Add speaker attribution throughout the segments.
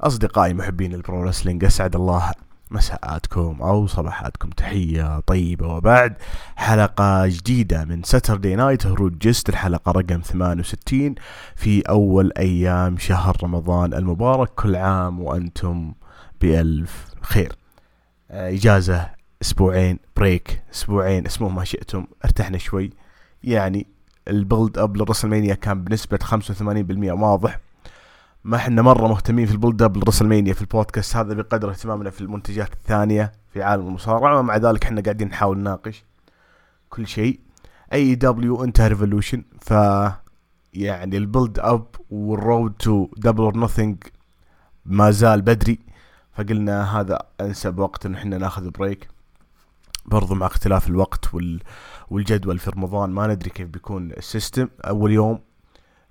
Speaker 1: أصدقائي محبين ال pro wrestling أسعد الله مساءاتكم أو صباحاتكم. تحية طيبة. وبعد حلقة جديدة من Saturday Night هروج جست الحلقة رقم 68 في أول أيام شهر رمضان المبارك. كل عام وأنتم بألف خير. آه، إجازة أسبوعين break أسبوعين سموه ما شئتم ارتحنا شوي. يعني ال build up للرسلمانيا كان بنسبة 85% واضح. ما إحنا مرة مهتمين في ال build up للرسلمانيا في البودكاست هذا بقدر اهتمامنا في المنتجات الثانية في عالم المصارعة ومع ذلك إحنا قاعدين نحاول نناقش كل شيء. AEW انتهى Revolution ف يعني ال build up وال road to Double or Nothing ما زال بدري فقلنا هذا أنسب وقت إن إحنا ناخذ break برضو مع اختلاف الوقت وال والجدول في رمضان ما ندري كيف بيكون ال system. أول يوم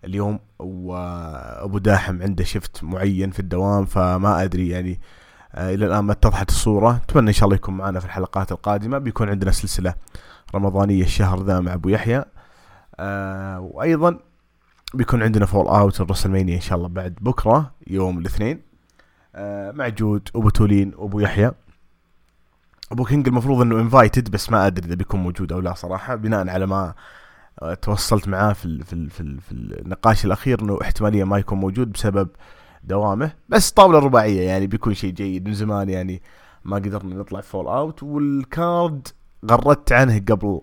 Speaker 1: اليوم وابو داحم عنده shift معين في الدوام فما أدري يعني آه إلى الآن ما اتضحت الصورة. أتمنى إن شاء الله يكون معنا في الحلقات القادمة. بيكون عندنا سلسلة رمضانية الشهر ذا مع أبو يحيى. آه وأيضا بيكون عندنا fallout الرسلمانيا إن شاء الله بعد بكرة يوم الاثنين. آه مع جود أبو تولين وابو يحيى. أبو كينج المفروض إنه invited بس ما أدري إذا بيكون موجود أو لا صراحة بناء على ما توصلت معاه في في في, في النقاش الأخير إنه احتمالية ما يكون موجود بسبب دوامه بس طاولة رباعية يعني بيكون شيء جيد من زمان يعني ما قدرنا نطلع fallout وال card غردت عنه قبل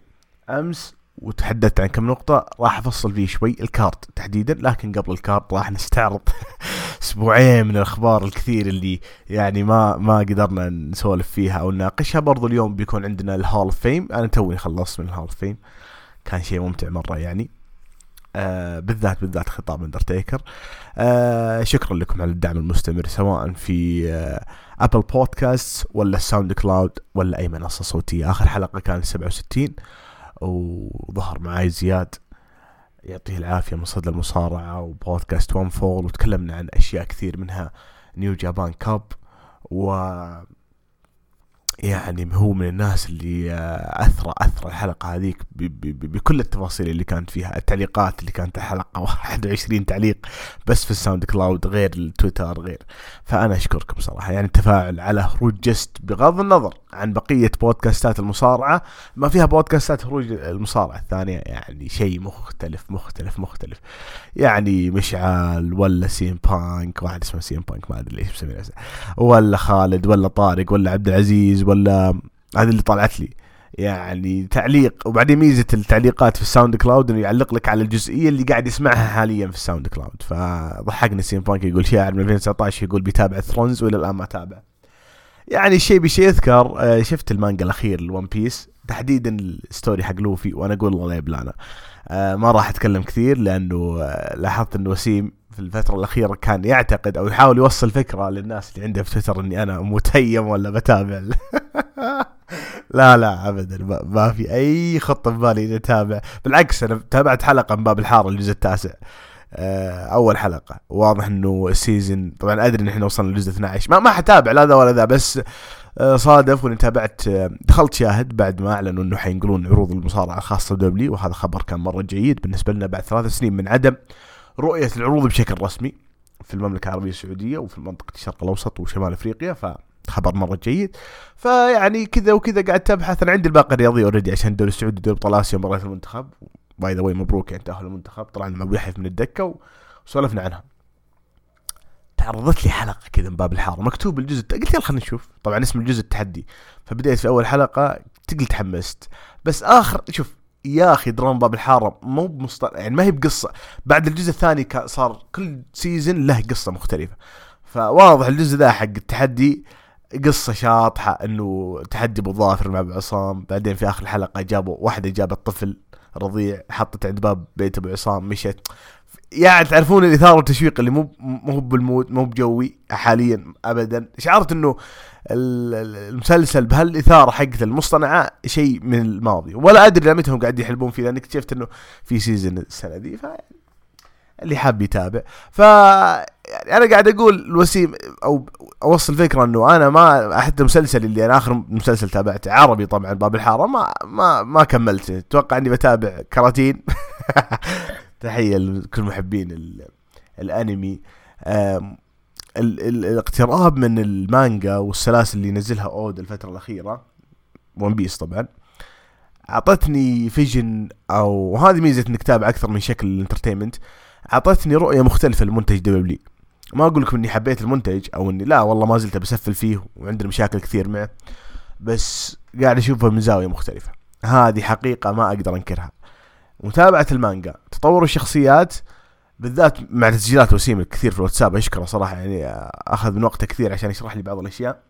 Speaker 1: أمس وتحدثت عن كم نقطة راح أفصل فيه شوي ال card تحديدا لكن قبل ال card راح نستعرض أسبوعين من الأخبار الكثير اللي يعني ما ما قدرنا نسولف فيها أو نناقشها. برضو اليوم بيكون عندنا ال Hall of Fame أنا توني خلصت من ال Hall of Fame كان شيء ممتع مرة يعني. آه بالذات بالذات خطاب اندرتيكر آه شكرا لكم على الدعم المستمر سواء في آه Apple Podcast ولا SoundCloud ولا أي منصة صوتية. آخر حلقة كانت 67 وظهر معاي زياد. يعطيه العافية من صدى المصارعة وبودكاست One Fall وتكلمنا عن أشياء كثير منها New Japan Cup و يعني هو من الناس اللي آه، اثرى اثرى الحلقة هذيك بكل التفاصيل اللي كانت فيها التعليقات اللي كانت الحلقة 21 تعليق بس في ال SoundCloud غير التويتر غير. فأنا أشكركم صراحة يعني التفاعل على هروج جست بغض النظر. عن بقية بودكاستات المصارعة ما فيها بودكاستات هروج المصارعة الثانية يعني شيء مختلف مختلف مختلف. يعني مشعل ولا CM Punk واحد اسمه CM Punk ما أدري ليش مسمي ولا خالد ولا طارق ولا عبد العزيز ولا هذه اللي طلعت لي. يعني تعليق وبعدين ميزة التعليقات في ال SoundCloud إنه يعلق لك على الجزئية اللي قاعد يسمعها حاليا في ال SoundCloud. فضحكني CM Punk يقول شاعر من 2019 يقول بيتابع Thrones وإلى الآن ما تابع يعني الشيء بشيء يذكر آه، شفت المانجا الأخير ال One Piece تحديدا ال story حق لوفي وأنا أقول الله لا يبلانا آه، ما راح أتكلم كثير لأنه آه، لاحظت إنه وسيم في الفترة الأخيرة كان يعتقد أو يحاول يوصل فكرة للناس اللي عنده في تويتر إني أنا متيم ولا بتابع لا لا أبدا. ما في أي خطة في بالي إني أتابع. بالعكس أنا تابعت حلقة من باب الحارة الجزء التاسع. آه، أول حلقة. واضح إنه ال season طبعا أدري إن إحنا وصلنا للجزء 12 ما ما حتابع لا ذا ولا ذا بس آه، صادف وإني تابعت آه، دخلت شاهد بعد ما أعلنوا إنه حينقلون عروض المصارعة الخاصه ب WWE وهذا خبر كان مرة جيد بالنسبة لنا بعد ثلاث سنين من عدم رؤية العروض بشكل رسمي في المملكة العربية السعودية وفي منطقة الشرق الأوسط وشمال أفريقيا فخبر مرة جيد. فيعني كذا وكذا قاعد تبحث أنا عندي الباقه الرياضيه already عشان الدوري السعودي دوري أبطال آسيا المنتخب. by the way مبروك يعني تأهل المنتخب. طلعنا مع ابو يحيى من الدكة وسولفنا عنها. تعرضت لي حلقة كذا من باب الحارة. مكتوب الجزء قلت يلا خلينا نشوف. طبعا اسم الجزء التحدي. فبديت في أول حلقة تقل تحمست. بس اخر شوف يا أخي دراما باب الحارة. مو بمصطلح يعني ما هي بقصة. بعد الجزء الثاني صار كل season له قصة مختلفة. فواضح الجزء ذا حق التحدي. قصة شاطحة إنه تحدي ابو ظافر مع ابو عصام. بعدين في آخر الحلقة جابوا واحدة جابت طفل. رضيع حطت عند باب بيت أبو عصام مشت يعني تعرفون الإثارة والتشويق اللي مو مو بال mood مو بجوي حاليا ابدا. شعرت إنه المسلسل بهالإثارة حقت المصطنعة شيء من الماضي. ولا أدري متى هم قاعد يحلبون فيه لأن اكتشفت إنه في season السنة دي اللي حاب يتابع. ف يعني أنا قاعد أقول الوسيم أو أوصل فكرة إنه أنا ما حتى المسلسل اللي أنا آخر مسلسل تابعته عربي طبعا باب الحارة ما ما ما كملته. أتوقع إني بتابع كراتين. تحية لكل محبين الأنمي. ال ال الاقتراب من المانجا والسلاسل اللي نزلها أود الفترة الأخيرة. ون بيس طبعا. أعطتني vision أو هذه ميزة إنك تتابع أكثر من شكل ال entertainment. أعطتني رؤية مختلفة لمنتج WWE ما أقول لكم إني حبيت المنتج أو إني لا والله ما زلت بسفل فيه وعندنا مشاكل كثير معه بس قاعد اشوفه من زاوية مختلفة. هذه حقيقة ما أقدر أنكرها. متابعة المانجا تطور الشخصيات بالذات مع تسجيلات وسيم كثير في الواتساب أشكره صراحة يعني أخذ من وقته كثير عشان يشرح لي بعض الأشياء.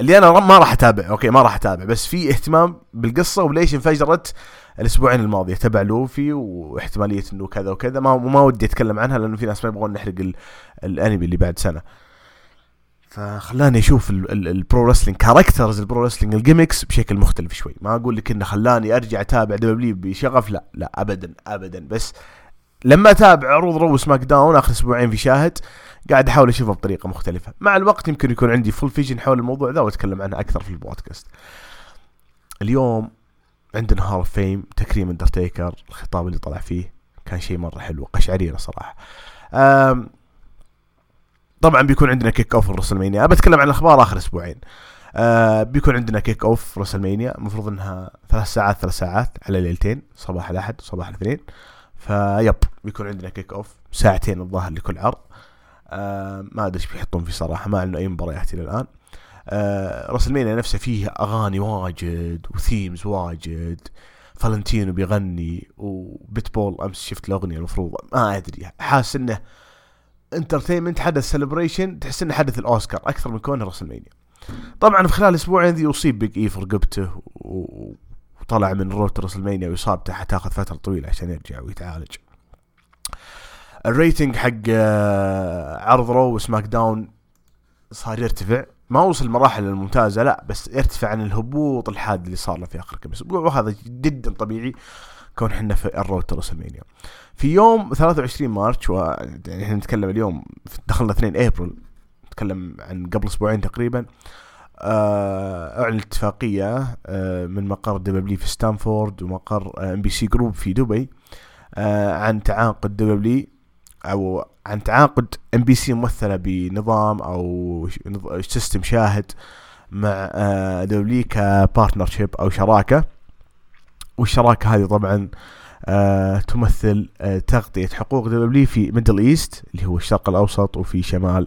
Speaker 1: اللي أنا ما راح أتابع أوكي ما راح أتابع بس في اهتمام بالقصة وليش انفجرت الأسبوعين الماضية. تبع لوفي واحتمالية إنه كذا وكذا. ما ما ودي أتكلم عنها لأنه في ناس ما يبغون نحرق الأنمي اللي بعد سنة. فخلاني أشوف ال pro wrestling characters ال pro wrestling ال gimmicks بشكل مختلف شوي. ما أقول لك إنه خلاني أرجع أتابع WWE بشغف لا لا ابدا ابدا. بس لما أتابع عروض Raw SmackDown آخر أسبوعين في شاهد قاعد أحاول أشوفها بطريقة مختلفة. مع الوقت يمكن يكون عندي full vision حول الموضوع ذا وأتكلم عنه أكثر في البودكاست. اليوم عندنا Hall of Fame تكريم اندرتيكر الخطاب اللي طلع فيه كان شيء مرة حلو قشعريرة صراحة. طبعا بيكون عندنا kick off الرسلمانيا. بتكلم عن الأخبار آخر أسبوعين. آه بيكون عندنا kick off رسلمانيا. المفروض إنها ثلاث ساعات ثلاث ساعات على ليلتين صباح الأحد وصباح الاثنين. ف بيكون عندنا kick off ساعتين الظاهر لكل عرض. آه ما أدري إيش بيحطون فيه صراحة ما اعلنوا أي مباريات إلى الان آه رسلمانيا نفسه فيه أغاني واجد و themes واجد. فالنتينو بيغني وبيتبول أمس شفت الاغنيه المفروض ما أدري. حاسس إنه entertainment حدث celebration تحس إنه حدث الأوسكار أكثر من كونه رسلمانيا طبعا في خلال أسبوعين ذي أصيب بيج إي في رقبته وطلع من road رسلمانيا وإصابته حتاخذ فترة طويلة عشان يرجع ويتعالج. ال rating حق آه، عرض رو وسماك داون صار يرتفع. ما وصل المراحل الممتازة لا بس يرتفع عن الهبوط الحاد اللي صار له في آخر كم أسبوع. وهذا جدا طبيعي كون إحنا في ال road to رسلمانيا في يوم 23 March و يعني إحنا نتكلم اليوم دخلنا 2 أبريل نتكلم عن قبل أسبوعين تقريبا. آه، أعلن اتفاقية آه، من مقر دبليو في ستانفورد ومقر إم بي سي جروب في دبي عن تعاقد دبليو أو عن تعاقد ام بي سي ممثلة بنظام أو system شاهد مع دبليو ك partnership أو شراكة. والشراكة هذه طبعا آه تمثل آه تغطية حقوق دبليو في ميدل ايست اللي هو الشرق الأوسط وفي شمال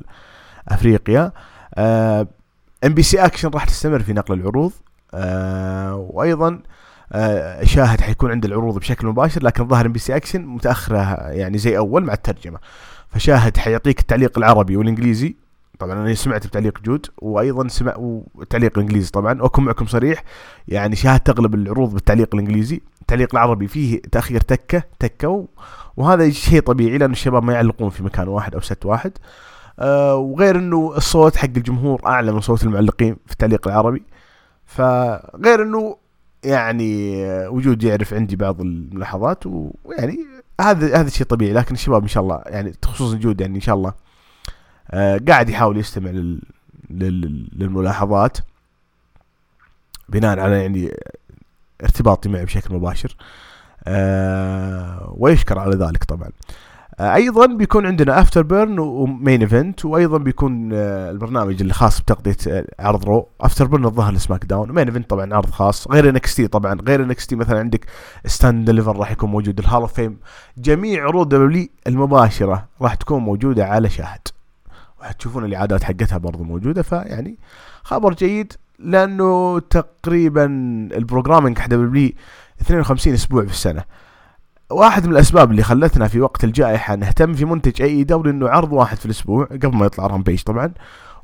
Speaker 1: أفريقيا. ام بي سي اكشن راح تستمر في نقل العروض. آه وأيضا آه شاهد حيكون عند العروض بشكل مباشر لكن ظهر ام بي سي اكشن متأخرة يعني زي أول مع الترجمة. فشاهد حيعطيك التعليق العربي والإنجليزي. طبعا أنا سمعت بتعليق جود وأيضا سمعت تعليق الانجليزي طبعا. واكون معكم صريح. يعني شاهد تغلب العروض بالتعليق الإنجليزي. التعليق العربي فيه تأخير تكة تكة وهذا شيء طبيعي لأن الشباب ما يعلقون في مكان واحد أو set واحد. آه وغير إنه الصوت حق الجمهور أعلى من صوت المعلقين في التعليق العربي. فغير إنه يعني وجود يعرف عندي بعض الملاحظات ويعني هذا هذا شيء طبيعي لكن الشباب إن شاء الله يعني خصوصا جود يعني إن شاء الله آه قاعد يحاول يستمع لل للملاحظات بناء على يعني ارتباطي معي بشكل مباشر آه ويشكر على ذلك طبعا. آه أيضا بيكون عندنا After Burn و Main Event وأيضا بيكون آه البرنامج اللي خاص بتغطيه آه، عرض رو. After Burn الظاهر لسماك داون Main Event طبعا عرض خاص. غير انكس تي طبعا. غير انكس تي مثلا عندك Stand & Deliver راح يكون موجود ال Hall of Fame جميع عروض دبليو المباشرة راح تكون موجودة على شاهد. وحتشوفون الإعادات حقتها برضو موجودة. فيعني خبر جيد لأنه تقريبا ال programming حق دبليو 52 أسبوع في السنة. واحد من الأسباب اللي خلتنا في وقت الجائحة نهتم في منتج اي اي دبليو إنه عرض واحد في الأسبوع قبل ما يطلع رامبيج طبعا.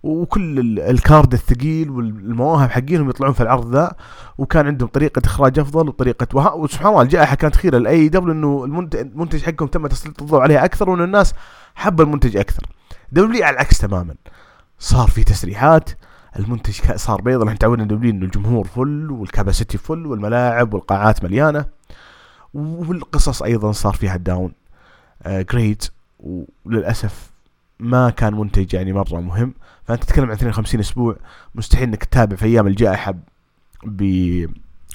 Speaker 1: وكل ال card الثقيل والمواهب حقينهم يطلعون في العرض ذا وكان عندهم طريقة إخراج أفضل وطريقة وها وسبحان الله الجائحة كانت خيرة. لاي دبليو إنه المنتج حقهم تم تسليط الضوء عليها أكثر وإن الناس حب المنتج أكثر. دبليو على العكس تماما. صار في تسريحات المنتج صار بيض إحنا تعودنا دبليو إنه الجمهور full وال capacity full والملاعب والقاعات مليانة. والقصص أيضا صار فيها down آه grade وللأسف ما كان منتج يعني مرة مهم. فأنت تتكلم عن 52 أسبوع مستحيل إنك تتابع في أيام الجائحة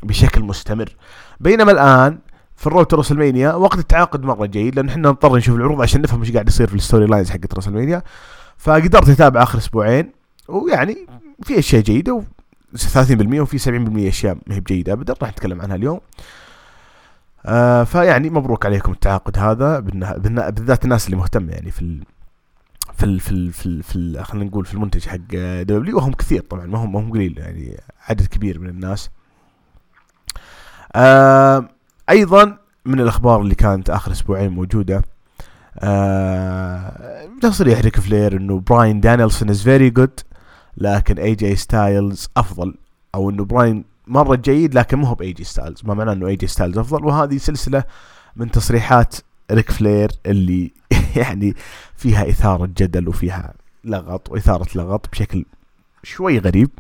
Speaker 1: بشكل مستمر. بينما الآن في ال road راسلمانيا وقت التعاقد مرة جيد لأن إحنا نضطر نشوف العروض عشان نفهم إيش قاعد يصير في ال storylines حقت راسلمانيا فقدرت أتابع آخر أسبوعين ويعني في أشياء جيدة و 30% وفي 70% أشياء ما هي بجيدة ابدا راح نتكلم عنها اليوم. آه فيعني مبروك عليكم التعاقد هذا بالذات الناس اللي مهتمة يعني في في في في, في خلينا نقول في المنتج حق دبليو وهم كثير طبعا ما هم ما هم قليل يعني عدد كبير من الناس. آه أيضا من الأخبار اللي كانت آخر أسبوعين موجودة آه تصريح ريك فلير إنه براين دانيلسون is very good لكن اي جي ستايلز أفضل أو إنه براين مرة جيد لكن مو هو باي جي ستايلز ما معناه إنه اي جي ستايلز أفضل. وهذه سلسلة من تصريحات ريك فلير اللي يعني فيها إثارة جدل وفيها لغط وإثارة لغط بشكل شوي غريب.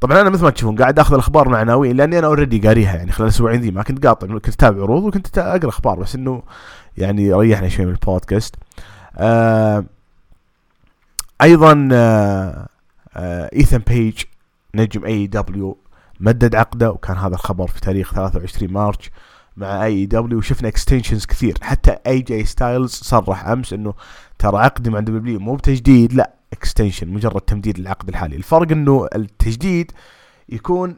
Speaker 1: طبعا أنا مثل ما تشوفون قاعد آخذ الأخبار مع عناوين لأني أنا already قاريها يعني خلال الأسبوعين ذي. ما كنت قاطع كنت أتابع عروض وكنت أقرأ أخبار بس إنه يعني ريحني شوي من البودكاست. آه أيضا آه آه ايثن بيج نجم اي دبليو مدد عقده وكان هذا الخبر في تاريخ 23 March مع اي دبليو وشفنا extensions كثير. حتى اي جي ستايلز صرح أمس إنه ترى عقدي مع دبليو مو بتجديد لا extension مجرد تمديد العقد الحالي. الفرق إنه التجديد يكون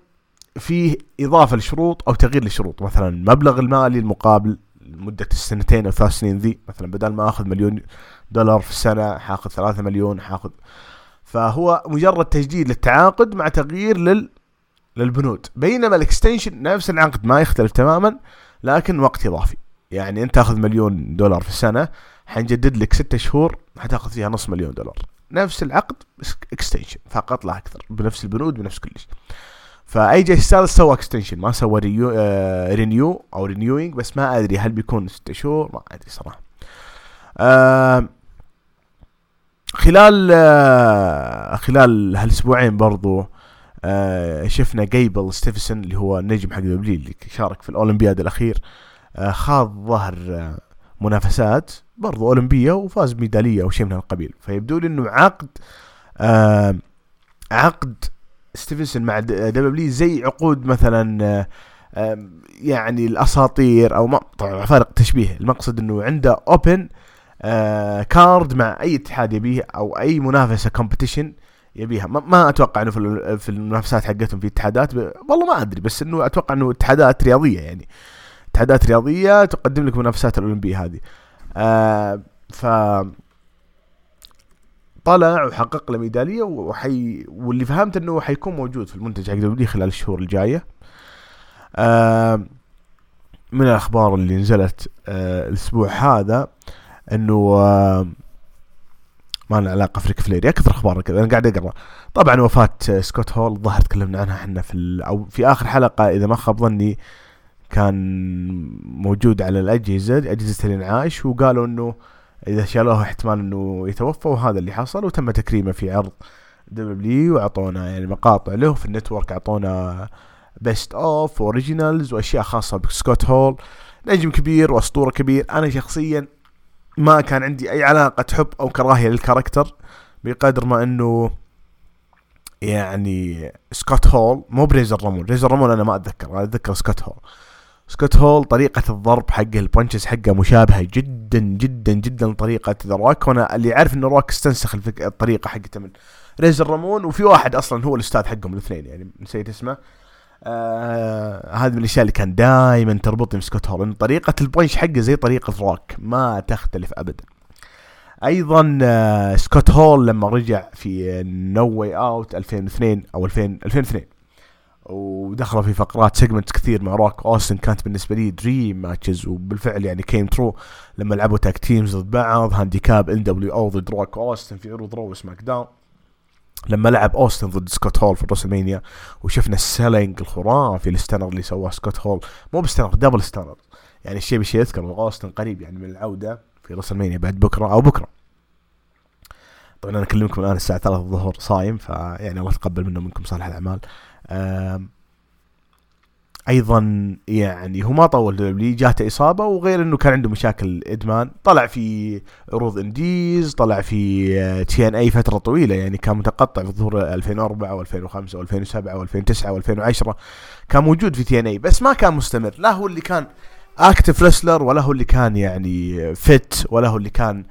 Speaker 1: فيه إضافة لشروط أو تغيير للشروط مثلا المبلغ المالي المقابل مدة السنتين أو ثلاث سنين ذي. مثلا بدل ما أخذ مليون دولار في السنة حاخذ ثلاثة مليون حاخذ. فهو مجرد تجديد للتعاقد مع تغيير لل للبنود. بينما ال extension نفس العقد ما يختلف تماما لكن وقت إضافي. يعني أنت تأخذ مليون دولار في السنة حنجدد لك ستة شهور حتأخذ فيها نص مليون دولار. نفس العقد extension فقط لا أكثر بنفس البنود بنفس كل شيء فأي جي ستايلز سوى extension ما سوى renew, آه renew أو renewing بس ما أدري هل بيكون ستة شهور ما أدري صراحة. آه خلال آه خلال هالأسبوعين برضو آه شفنا جيبل ستيفنسون اللي هو النجم حق دبليو اللي شارك في الأولمبياد الأخير. آه خاض ظهر آه منافسات برضو أولمبية وفاز بميدالية أو شيء من هالقبيل. فيبدو لي إنه عقد عقد ستيفنسون مع دبليو زي عقود مثلا يعني الأساطير أو ما طبعا فارق تشبيه. المقصد إنه عنده open card مع أي اتحاد يبيه أو أي منافسة competition يبيها. ما, ما أتوقع إنه في في المنافسات حقتهم في اتحادات والله ما أدري بس إنه أتوقع إنه اتحادات رياضية يعني. اتحادات رياضية تقدم لك منافسات الأولمبية هذه. آه ف طلع وحقق له ميدالية وحي واللي فهمت إنه حيكون موجود في المنتج حق دبليو خلال الشهور الجاية. آه من الأخبار اللي نزلت آه الأسبوع هذا إنه آه ما له علاقة في ريك فليري أكثر أخبار كذا. أنا قاعد أقرأ. طبعا وفاة سكوت هول الظاهر تكلمنا عنها إحنا في أو في آخر حلقة إذا ما خاب ظني كان موجود على الأجهزة أجهزة الإنعاش وقالوا إنه إذا شالوه احتمال إنه يتوفى وهذا اللي حصل وتم تكريمه في عرض دبليو وأعطونا يعني مقاطع له في ال network أعطونا best of originals وأشياء خاصة بسكوت هول. نجم كبير وأسطورة كبير. أنا شخصيا ما كان عندي أي علاقة حب أو كراهية لل character بقدر ما إنه يعني سكوت هول مو بريزر رامون ريزر رامون أنا ما أتذكر أنا أتذكر سكوت هول سكوت هول طريقة الضرب حقه ال punches حقه مشابهة جدا جدا جدا لطريقة ذا روك وأنا اللي عارف إنه روك استنسخ الطريقة حقته من ريزر رامون وفي واحد أصلا هو الأستاذ حقهم الاثنين يعني نسيت اسمه. آه هذه من الأشياء اللي كان دائما تربطني بسكوت هول طريقة ال punch حقه زي طريقة روك ما تختلف ابدا. أيضا آه سكوت هول لما رجع في نو واي اوت 2002 أو 2000 2002 ودخلوا في فقرات segment كثير مع روك. أوستن كانت بالنسبة لي dream matches وبالفعل يعني came true لما لعبوا tag teams ضد بعض handicap إن دبليو أو ضد روك. أوستن في عروض رو سماك داون. لما لعب أوستن ضد سكوت هول في روسلمانيا وشفنا ال selling الخرافي ال stunner اللي سواه سكوت هول. مو ب stunner double stunner يعني الشيء بشيء يذكر أوستن قريب يعني من العودة في روسلمانيا بعد بكرة أو بكرة. طبعا أنا أكلمكم الآن الساعة 3 الظهر صايم فيعني الله يتقبل منا منكم صالح الأعمال. أيضا يعني هو ما طول دبليو جاته إصابة وغير إنه كان عنده مشاكل إدمان. طلع في عروض indies طلع في تي إن إي فترة طويلة يعني كان متقطع في ظهور 2004 و2005 و2007 و2009 و2010 كان موجود في تي إن إي بس ما كان مستمر. لا هو اللي كان active wrestler ولا هو اللي كان يعني fit ولا هو اللي كان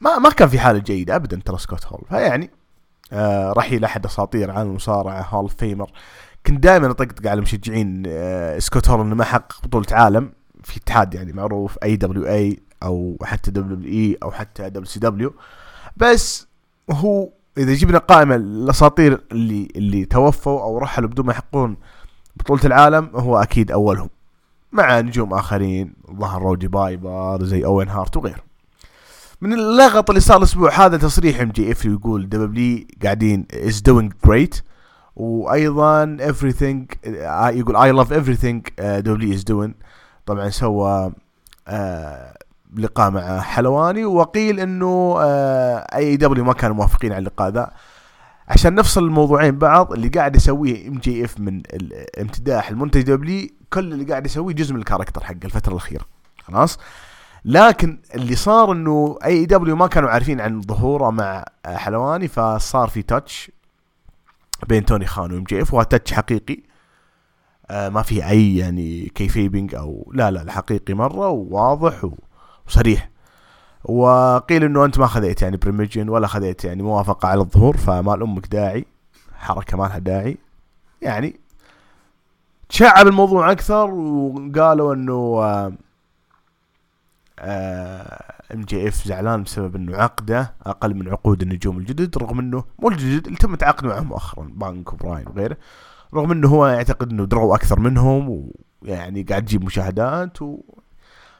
Speaker 1: ما ما كان في حالة جيدة ابدا ترى سكوت هول. فيعني آه رحيل أحد أساطير عالم المصارعة hall of famer. كنت دائما أطقطق على مشجعين آه سكوت هول إنه ما حقق بطولة عالم في اتحاد يعني معروف اي دبليو اي أو حتى دبليو اي أو حتى دبليو سي دبليو بس هو إذا جبنا قائمة الأساطير اللي اللي توفوا أو رحلوا بدون ما يحققون بطولة العالم هو أكيد أولهم. مع نجوم آخرين ظهر روجي بايبر زي أوين هارت وغيره من اللغط اللي صار الأسبوع هذا تصريح ام جي إف يقول دبليو قاعدين از دوينج جريت وأيضا everything آه، يقول اي لاف everything دبليو از دوين طبعا سوى آه لقاء مع حلواني وقيل إنه آه اي دبليو ما كانوا موافقين على اللقاء ذا. عشان نفصل الموضوعين بعض اللي قاعد يسويه ام جي اف من امتداح المنتج دبليو كل اللي قاعد يسويه جزء من ال character حقه الفترة الأخيرة. خلاص؟ لكن اللي صار إنه اي دبليو ما كانوا عارفين عن ظهوره مع حلواني فصار في touch بين توني خان وإم جي إف وهو touch حقيقي. آه ما في أي يعني kayfabing أو لا لا الحقيقي مرة وواضح وصريح. وقيل إنه أنت ما خذيت يعني permission ولا خذيت يعني موافقة على الظهور فما له داعي حركة ما لها داعي. يعني تشعب الموضوع أكثر وقالوا إنه ام جي اف زعلان بسبب إنه عقده أقل من عقود النجوم الجدد رغم إنه مو الجدد اللي تم التعاقد معهم مؤخرا بانك وبراين وغيره رغم إنه هو يعتقد إنه draw أكثر منهم ويعني قاعد تجيب مشاهدات و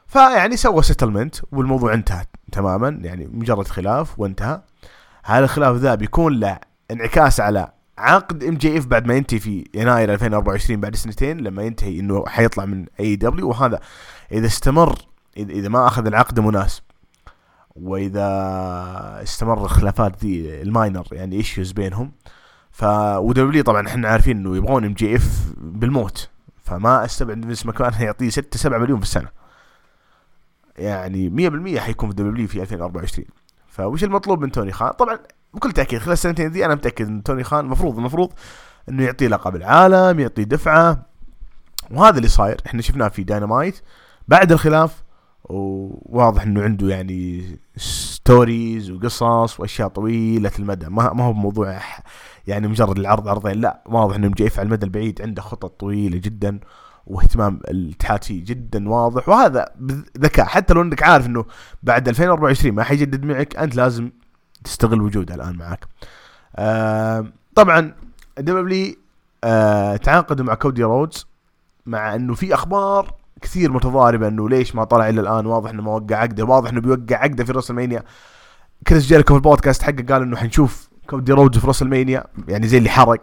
Speaker 1: فيعني سوى settlement والموضوع انتهى تماما يعني مجرد خلاف وانتهى. هذا الخلاف ذا بيكون له انعكاس على عقد ام جي اف بعد ما ينتهي في يناير 2024 بعد سنتين لما ينتهي إنه حيطلع من اي دبليو وهذا إذا استمر اذا ما أخذ العقد مناسب. وإذا استمر الخلافات ذي ال minor يعني issues بينهم. ف WWE طبعا إحنا عارفين إنه يبغون MJF بالموت. فما أستبعد فينس ماكمان يعطيه 6 7 مليون في السنة. يعني 100% حيكون في WWE في 2024 فوش المطلوب من توني خان؟ طبعا بكل تأكيد خلال السنتين ذي أنا متأكد إن توني خان المفروض المفروض إنه يعطيه لقب العالم يعطيه دفعة. وهذا اللي صاير. إحنا شفناه في داينامايت بعد الخلاف وواضح إنه عنده يعني stories وقصص وأشياء طويلة المدى ما ما هو بموضوع يعني مجرد العرض عرضين لا واضح إنه MJF على المدى البعيد عنده خطط طويلة جدا واهتمام الاتحاد فيه جدا واضح وهذا بذكاء حتى لو إنك عارف إنه بعد 2024 ما حيجدد معك أنت لازم تستغل وجوده الآن معك. آه طبعا WWE آه تعاقدوا مع كودي رودز مع إنه في أخبار كثير متضاربة إنه ليش ما طلع إلى الآن؟ واضح إنه ما وقع عقده واضح إنه بيوقع عقده في WrestleMania كريس جيريكو في البودكاست حقه قال إنه حنشوف كودي رودز في WrestleMania يعني زي اللي حرق.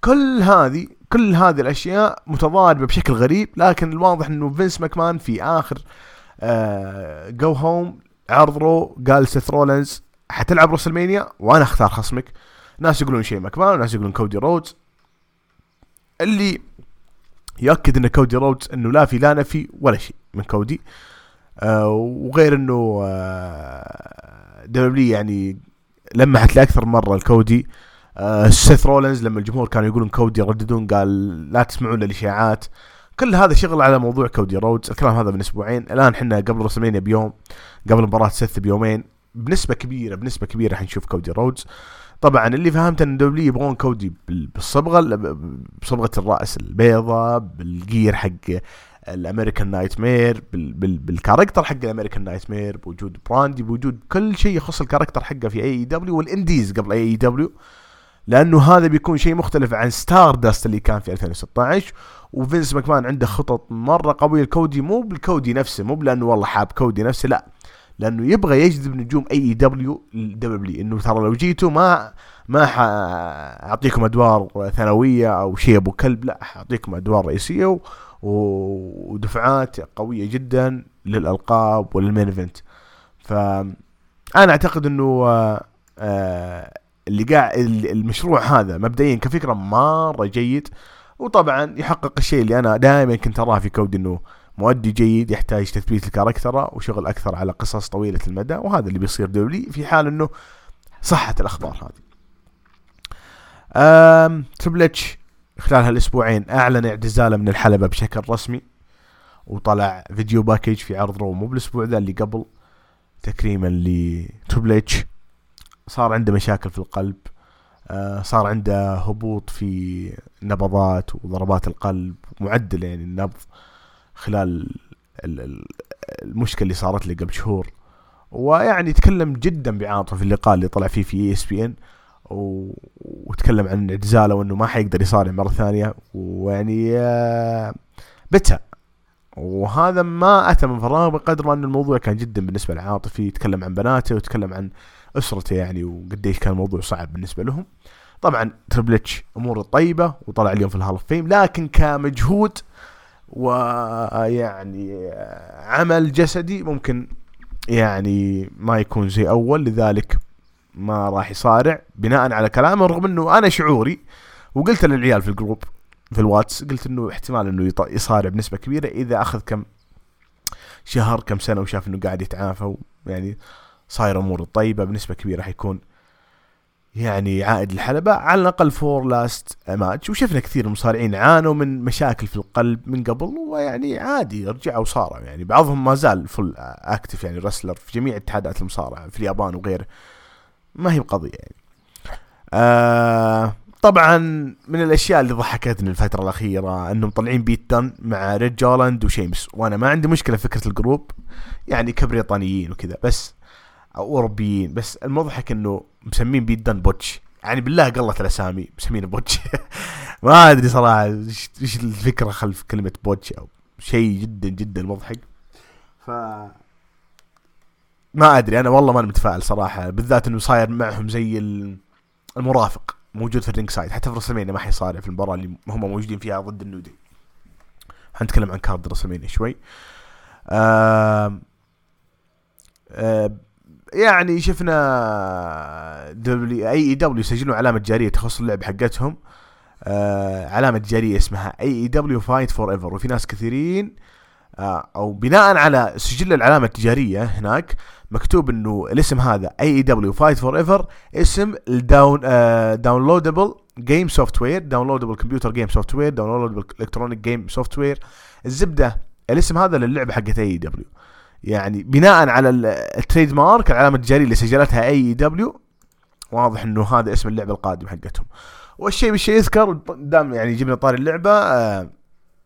Speaker 1: كل هذه كل هذه الأشياء متضاربة بشكل غريب لكن الواضح إنه فينس ماكمان في آخر go آه home عرض Raw قال سيث رولنز حتلعب WrestleMania وأنا أختار خصمك. ناس يقولون شين ماكمان وناس يقولون كودي رودز اللي يؤكد إن كودي رودز إنه لا في لا نفي ولا شيء من كودي. آه وغير إنه آه WWE يعني لمحت لأكثر مرة الكودي. آه سيث رولنز لما الجمهور كانوا يقولون كودي يرددون قال لا تسمعون للإشاعات. كل هذا شغل على موضوع كودي رودز الكلام هذا من أسبوعين. الآن إحنا قبل WrestleMania بيوم قبل مباراة سيث بيومين. بنسبة كبيرة بنسبة كبيرة حنشوف كودي رودز طبعا اللي فهمت إن WWE يبغون كودي بالصبغة بصبغة الرأس البيضاء بال gear حق ال American Nightmare بال character حق ال American Nightmare بوجود براندي بوجود كل شيء يخص ال character حقه في AEW وال indies قبل AEW لأنه هذا بيكون شيء مختلف عن Stardust اللي كان في 2016 وفينس ماكمان عنده خطط مرة قوية. الكودي مو بالكودي نفسه مو لأنه والله حاب كودي نفسه لا. لأنه يبغى يجذب نجوم AEW ل WWE إنه ترى لو جيتوا ما ما حأعطيكم أدوار ثانوية أو شيء أبو كلب لا حأعطيكم أدوار رئيسية ودفعات قوية جدا للألقاب ولل main event. ف أنا أعتقد إنه آه، اللي قاعد المشروع هذا مبدئيا كفكرة مرة جيد. وطبعا يحقق الشيء اللي أنا دائما كنت أراه في كود إنه مؤدي جيد يحتاج تثبيت ال character وشغل أكثر على قصص طويلة المدى وهذا اللي بيصير WWE في حال إنه صحت الأخبار هذه. Triple H خلال هالأسبوعين أعلن اعتزاله من الحلبة بشكل رسمي وطلع video package في عرض Raw مو بالأسبوع ذا اللي قبل تكريما ل Triple H صار عنده مشاكل في القلب آه، صار عنده هبوط في نبضات وضربات القلب معدل يعني النبض خلال المشكلة اللي صارت لي قبل شهور. ويعني تكلم جدا بعاطفه في اللقاء اللي طلع فيه في ESPN وتكلم عن اعتزاله وإنه ما حيقدر يصارع مرة ثانية. ويعني آه، بتها وهذا ما أتى من فراغ بقدر ما أن الموضوع كان جدا بالنسبة لعاطفي يتكلم عن بناته ويتكلم عن أسرته يعني وقديش كان الموضوع صعب بالنسبة لهم. طبعا Triple H أموره طيبة وطلع اليوم في ال Hall of Fame لكن كمجهود ويعني عمل جسدي ممكن يعني ما يكون زي أول لذلك ما راح يصارع. بناء على كلامه رغم إنه أنا شعوري وقلت للعيال في ال group في الواتس قلت إنه احتمال إنه يصارع بنسبة كبيرة إذا أخذ كم شهر كم سنة وشاف إنه قاعد يتعافى يعني صاير أموره طيبة بنسبة كبيرة حيكون يعني عائد الحلبة على الأقل for last match وشفنا كثير مصارعين عانوا من مشاكل في القلب من قبل ويعني عادي رجعوا وصاروا يعني بعضهم ما زال full active يعني wrestler في جميع اتحادات المصارعة في اليابان وغيره ما هي بقضية يعني. آه طبعا من الأشياء اللي ضحكتني الفترة الأخيرة إنهم طالعين Pete Dunne مع Ridge Holland و Sheamus. وأنا ما عندي مشكلة فكرة ال group يعني كبريطانيين وكذا بس أو أوروبيين بس المضحك إنه مسمين Pete Dunne Butch. يعني بالله قلة الأسامي مسمينه Butch. ما أدري صراحة إيش الفكرة خلف كلمة Butch أو شيء جدا جدا مضحك. ف ما أدري أنا والله ما أنا متفائل صراحة. بالذات إنه صاير معهم زي المرافق موجود في ال ringside حتى في WrestleMania ما حيصارع في المباراة اللي هم موجودين فيها ضد ال New Day. حنتكلم عن card WrestleMania شوي. آه آه يعني شفنا دبليو أي إي دبليو يسجلون علامة تجارية تخص اللعبه حقتهم. آه علامة تجارية اسمها AEW Fight Forever وفي ناس كثيرين آه أو بناء على سجل العلامة التجاريه هناك مكتوب إنه الاسم هذا AEW Fight Forever اسم ال down آه downloadable game software downloadable computer game software downloadable electronic game software الزبدة الاسم هذا للعبة حقت AEW. يعني بناء على ال trademark العلامة التجاريه اللي سجلتها AEW واضح إنه هذا اسم اللعبة القادم حقتهم. والشيء بالشيء يذكر دام يعني جبنا طاري اللعبة آه،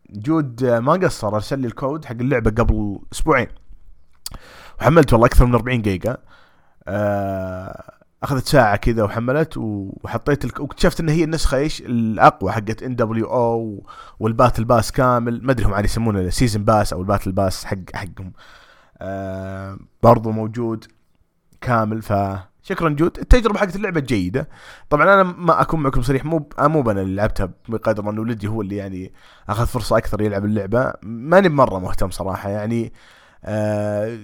Speaker 1: جود ما قصر أرسل لي الكود حق اللعبة قبل أسبوعين. وحملت والله أكثر من 40 جيجا. آه، أخذت ساعة كذا وحملت وحطيت الك... واكتشفت إن هي النسخة إيش؟ الأقوى حقت ان دبليو أو وال battle pass كامل. ما أدري هم عاد يسمونه ال season pass أو ال battle pass حق حقهم. آه برضو موجود كامل. فشكرا جود. التجربة حقت اللعبة جيدة. طبعا أنا ما أكون معكم صريح مو مو أنا اللي لعبتها بقدر انه ولدي هو اللي يعني أخذ فرصة أكثر يلعب اللعبة. ماني مره مهتم صراحة. يعني آه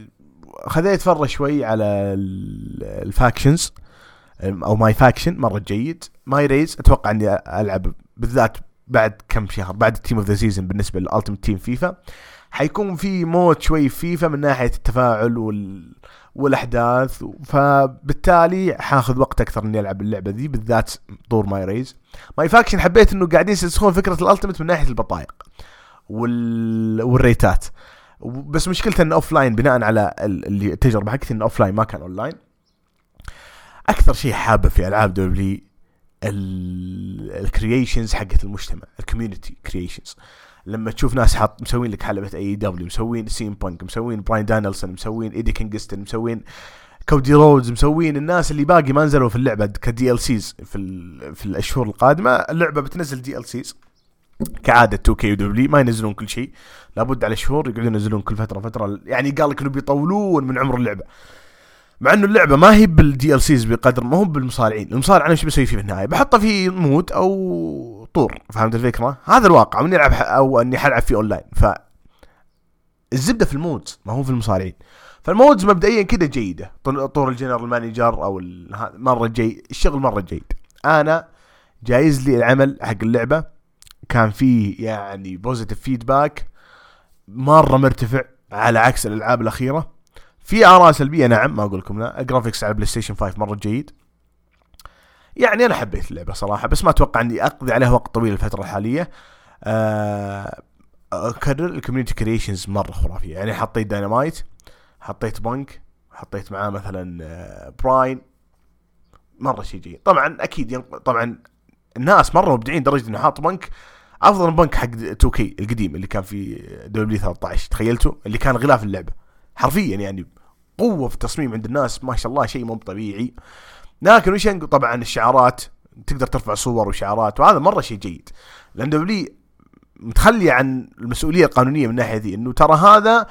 Speaker 1: خذيت فرة شوي على ال factions أو My Faction مرة جيد. My Rise أتوقع إني ألعب بالذات بعد كم شهر بعد ال team of the season بالنسبة لل Ultimate Team فيفا حيكون في موت شوي فيفا من ناحية التفاعل وال والأحداث. فبالتالي حاخذ وقت أكثر إني ألعب اللعبة ذي بالذات طور My Rise My Faction حبيت إنه قاعدين يستنسخون فكرة ال Ultimate من ناحية البطايق وال... والريتات. بس مشكلته إنه offline بناء على اللي التجربة حقتي إنه offline ما كان اون لاين أكثر شيء حابه في ألعاب WWE ال creations حقت المجتمع ال community creations لما تشوف ناس حاط مسوين لك حلبة AEW مسوين سي ام بانك مسوين براين دانيلسون مسوين إيدي كينجستون مسوين كودي رودز مسوين الناس اللي باقي ما نزلوا في اللعبة ك DLCs في في الأشهر القادمة. اللعبة بتنزل DLCs كعادة 2 كي ودبليو ما ينزلون كل شيء. لابد على شهور يقعدون ينزلون كل فترة فترة. يعني قال لك إنه بيطولون من عمر اللعبة. مع إنه اللعبة ما هي بال DLCs بقدر ما هو بالمصارعين. المصارع أنا إيش بسوي فيه في النهاية؟ بحطه في mode أو طور فهمت الفكرة هذا الواقع وإني ألعب أو إني حلعب فيه اونلاين ف الزبدة في ال modes ما هو في المصارعين. فال modes مبدئيا كذا جيدة. طور ال general manager أو مرة جيد الشغل مرة جيد. أنا جايز لي العمل حق اللعبة. كان فيه يعني positive feedback مرة مرتفع على عكس الألعاب الأخيرة. في آراء سلبية نعم ما أقول لكم لا. ال graphics على بلاي ستيشن 5 مرة جيد. يعني أنا حبيت اللعبة صراحة بس ما أتوقع إني أقضي عليها وقت طويل الفترة الحالية. أه أكرر ال community creations مرة خرافية يعني حطيت داينامايت حطيت بنك حطيت معاه مثلا آه، براين مرة شيء جيد. طبعا أكيد ينق... طبعا الناس مرة مبدعين لدرجه إنه حاط بنك أفضل بنك حق 2K القديم اللي كان في WWE 13 تخيلتوا؟ اللي كان غلاف اللعبة. حرفيا يعني قوة في التصميم عند الناس ما شاء الله شيء مو طبيعي. لكن وش طبعا الشعارات تقدر ترفع صور وشعارات وهذا مرة شيء جيد. لأن WWE متخلي عن المسؤولية القانونية من الناحيه ذي إنه ترى هذا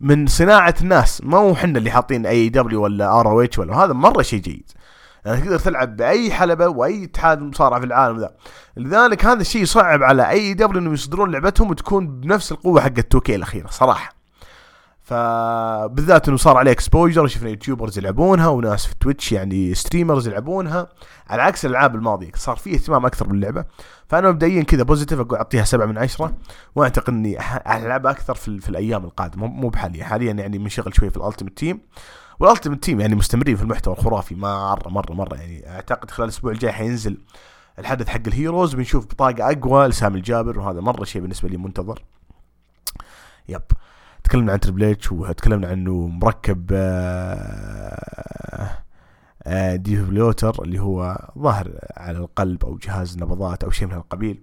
Speaker 1: من صناعة الناس. ما هو إحنا اللي حاطين AEW ولا ROH ولا هذا مرة شيء جيد. يعني تقدر تلعب بأي حلبة وأي اتحاد مصارعه في العالم ذا. لذلك هذا الشيء يصعب على AEW إنهم يصدرون لعبتهم وتكون بنفس القوة حق ال 2K الأخيرة صراحة. فبالذات إنه صار عليه exposure شفنا YouTubers يلعبونها وناس في تويتش يعني streamers يلعبونها. على عكس الألعاب الماضية صار في اهتمام أكثر باللعبة. فأنا مبدئيا كذا positive أقول أعطيها سبعة من عشرة. وأعتقد إني العبها أكثر في, في الأيام القادمة مو بحاليا. حاليا يعني منشغل شوي في الألتيمت تيم. وال Ultimate Team يعني مستمرين في المحتوى الخرافي مرة مرة مرة. يعني أعتقد خلال الأسبوع الجاي حينزل الحدث حق ال Heroes بنشوف بطاقة أقوى لسامي الجابر وهذا مرة شيء بالنسبة لي منتظر. yep. تكلمنا عن تربل اتش وتكلمنا عنه مركب آه آه defibrillator اللي هو ظهر على القلب أو جهاز نبضات أو شيء من القبيل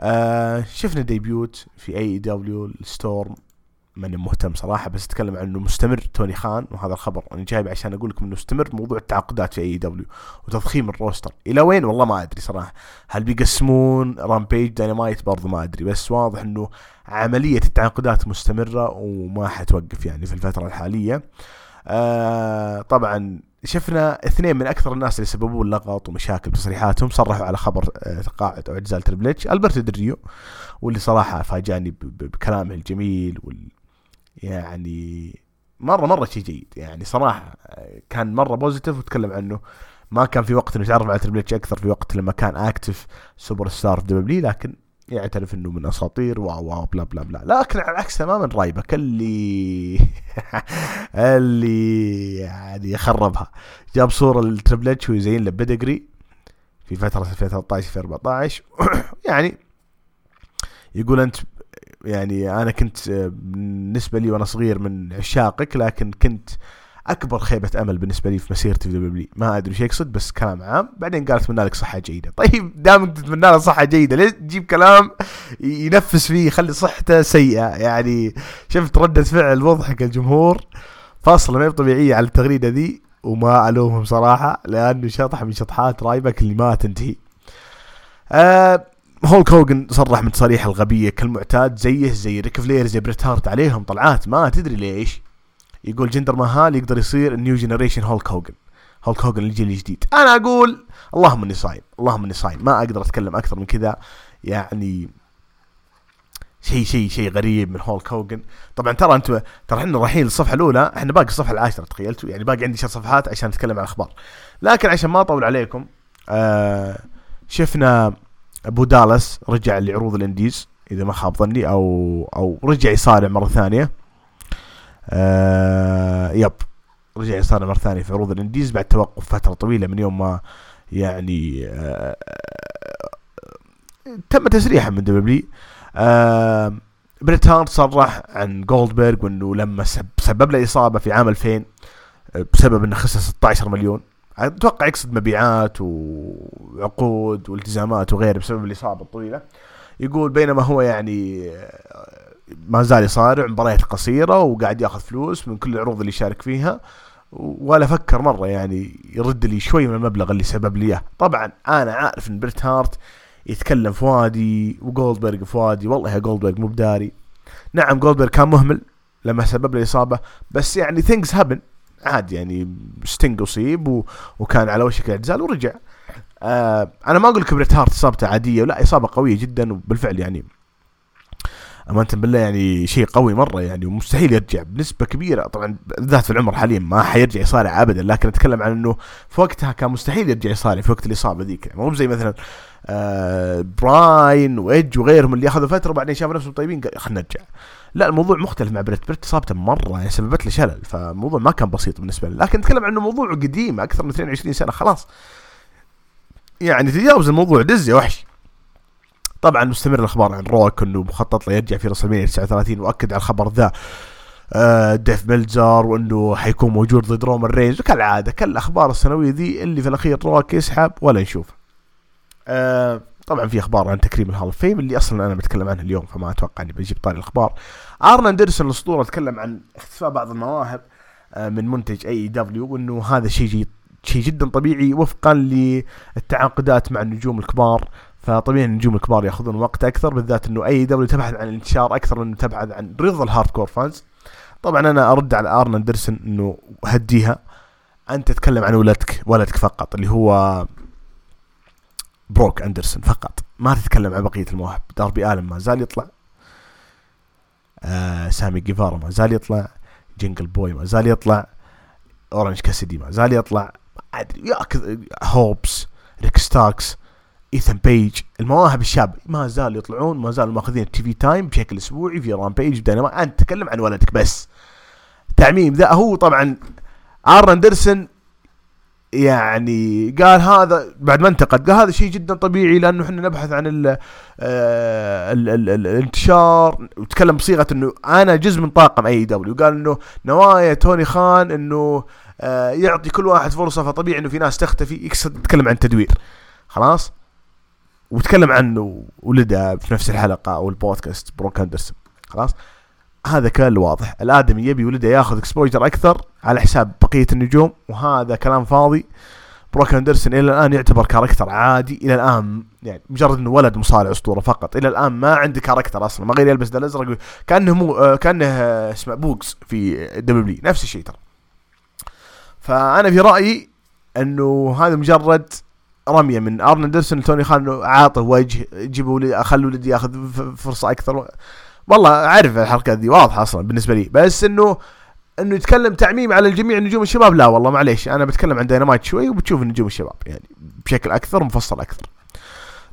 Speaker 1: آه شفنا debut في AEW الستورم. ماني مهتم صراحة بس أتكلم عن إنه مستمر توني خان وهذا الخبر. أنا جايب عشان أقول لكم إنه مستمر موضوع التعاقدات في AEW وتضخيم ال roster. إلى وين؟ والله ما أدري صراحة. هل بيقسمون؟ رامبيج داينامايت برضو ما أدري بس واضح إنه عملية التعاقدات مستمرة وما حتوقف يعني في الفترة الحالية. آه طبعا شفنا اثنين من أكثر الناس اللي سببوا لغط ومشاكل بتصريحاتهم صرحوا على خبر آه، تقاعد أو اعتزال تربل اتش البرتو دل ريو واللي صراحة فاجأني بكلامه الجميل يعني مرة مرة شيء جيد. يعني صراحة كان مرة positive وتكلم عنه. ما كان في وقت إنه يتعرف على تربل أكثر في وقت لما كان active superstar في WWE لكن يعترف إنه من أساطير واو واو بلا بلا بلا. لكن على العكس تماما رايبك اللي اللي يعني خربها جاب صورة للتربل اتش ويزين له Pedigree في فترة 2013 2014 يعني يقول أنت يعني أنا كنت بالنسبة لي وأنا صغير من عشاقك لكن كنت أكبر خيبة أمل بالنسبة لي في مسيرتي في دبليو ما أدري إيش يقصد بس كلام عام. بعدين قال اتمنى لك صحة جيدة. طيب دامك تتمنى له صحة جيدة ليش تجيب كلام ينفس فيه يخلي صحته سيئة؟ يعني شفت رده فعل مضحك الجمهور. فاصله ما طبيعية على التغريدة ذي وما ألومهم صراحة لأنه شطح من شطحات رايبك اللي ما تنتهي. آه هولك هوجن صرح من تصاريح الغبية كالمعتاد زيه زي ريك فلير زي بريت هارت عليهم طلعات ما تدري ليش؟ يقول جندر مهال يقدر يصير ال new generation هولك هوجن. هولك هوجن الجيل الجديد. أنا أقول اللهم إني صايم اللهم إني صايم. ما أقدر أتكلم أكثر من كذا. يعني شيء شيء شيء غريب من هولك هوجن. طبعا ترى أنتم ترى إحنا رايحين للصفحة الأولى إحنا باقي الصفحة العاشرة تخيلتوا؟ يعني باقي عندي عشر صفحات عشان نتكلم عن الأخبار. لكن عشان ما أطول عليكم آه شفنا بو دالاس رجع لعروض ال Indies إذا ما خاب ظني أو أو رجع يصارع مرة ثانية. آه yep رجع يصارع مرة ثانية في عروض ال Indies بعد توقف فترة طويلة من يوم ما يعني آه تم تسريحه من دبليو آه بريت هارت صرح عن جولدبرغ وإنه لما سبب له إصابة في عام 2000 آه، بسبب إنه خسر 16 مليون. أتوقع يقصد مبيعات وعقود والتزامات وغيره بسبب الإصابة الطويلة. يقول بينما هو يعني ما زال يصارع مباريات قصيرة وقاعد ياخذ فلوس من كل العروض اللي يشارك فيها. ولا فكر مرة يعني يرد لي شوي من المبلغ اللي سبب لي إياه. طبعا أنا عارف إن بريت هارت يتكلم في وادي وجولدبرغ في وادي. والله يا جولدبرغ مو بداري. نعم جولدبرغ كان مهمل لما سبب لي إصابة. بس يعني things happen عادي يعني ستينج اصيب و... وكان على وشك الاعتزال ورجع. آه أنا ما أقول لك بريت هارت إصابته عادية لا إصابة قوية جدا وبالفعل يعني أمانة بالله يعني شيء قوي مرة يعني ومستحيل يرجع بنسبة كبيرة. طبعا بالذات في العمر حاليا ما حيرجع يصارع ابدا لكن أتكلم عن إنه في وقتها كان مستحيل يرجع يصارع في وقت الإصابة ذيك. مو زي مثلا آه براين وإيدج وغيرهم اللي أخذوا فترة وبعدين شافوا نفسهم طيبين خلينا نرجع. لا الموضوع مختلف مع بريت بريت اصابته مرة يعني سببت له شلل فالموضوع ما كان بسيط بالنسبة له لكن نتكلم عنه موضوع قديم أكثر من 22 سنة خلاص. يعني تجاوز الموضوع دز يا وحش. طبعا مستمر الأخبار عن روك إنه مخطط له يرجع في رسلمانيا 39 وأكد على الخبر ذا آه ديف ميلزر وإنه حيكون موجود ضد رومان رينز. وكالعادة كل الاخبار السنوية ذي اللي في الأخير روك يسحب ولا نشوف آه طبعا في أخبار عن تكريم ال Hall of Fame اللي أصلا أنا بتكلم عنها اليوم فما أتوقع إني بجيب طاري الأخبار. ارن أندرسون الأسطورة تكلم عن اختفاء بعض المواهب آه من منتج اي دبليو وإنه هذا شيء شيء جدا طبيعي وفقا للتعاقدات مع النجوم الكبار. فطبيعي النجوم الكبار يأخذون وقت أكثر بالذات إنه اي دبليو تبحث عن الانتشار أكثر من تبحث عن رضا ال hardcore fans طبعا أنا أرد على ارن أندرسون إنه هديها. أنت تتكلم عن ولدك ولدك فقط اللي هو بروك أندرسون فقط. ما تتكلم عن بقية المواهب. داربي الن ما زال يطلع. آه سامي جيفارا ما زال يطلع. جنجل بوي ما زال يطلع. اورنج كاسيدي ما زال يطلع. ما أدري هوبس ريك ستاركس ايثن بيج المواهب الشابة ما زالوا يطلعون ما زالوا ماخذين ال TV time بشكل أسبوعي في رامبيج. أنت تتكلم عن ولدك بس. تعميم ذا هو طبعا. أرن أندرسون يعني قال هذا بعد ما انتقد قال هذا شيء جدا طبيعي لأنه إحنا نبحث عن ال آه، ال ال ال الانتشار. وتكلم بصيغة إنه أنا جزء من طاقم اي دبليو قال إنه نوايا توني خان إنه آه، يعطي كل واحد فرصة فطبيعي إنه في ناس تختفي يقصد يتكلم عن تدوير. خلاص؟ وتكلم عنه ولده في نفس الحلقة أو البودكاست بروك اندرسون خلاص؟ هذا كان واضح الآدمي يبي ولده ياخذ exposure أكثر على حساب بقية النجوم وهذا كلام فاضي. بروك اندرسون إلى الآن يعتبر character عادي إلى الآن يعني مجرد إنه ولد مصارع أسطورة فقط. إلى الآن ما عنده character أصلا. ما غير يلبس ده الازرق كأنه مو آه، كأنه اسمه بوكس في دبليو نفس الشيء ترى. فأنا في رأيي إنه هذا مجرد رمية من ارن لتوني خان عاطه وجه جيبوا خلوا ولدي ياخذ فرصة أكثر. والله أعرف الحركات دي واضحة أصلا بالنسبة لي. بس إنه إنه يتكلم تعميم على الجميع نجوم الشباب؟ لا والله معليش. أنا بتكلم عن دينامايت شوي وبتشوف نجوم الشباب يعني بشكل أكثر مفصل أكثر.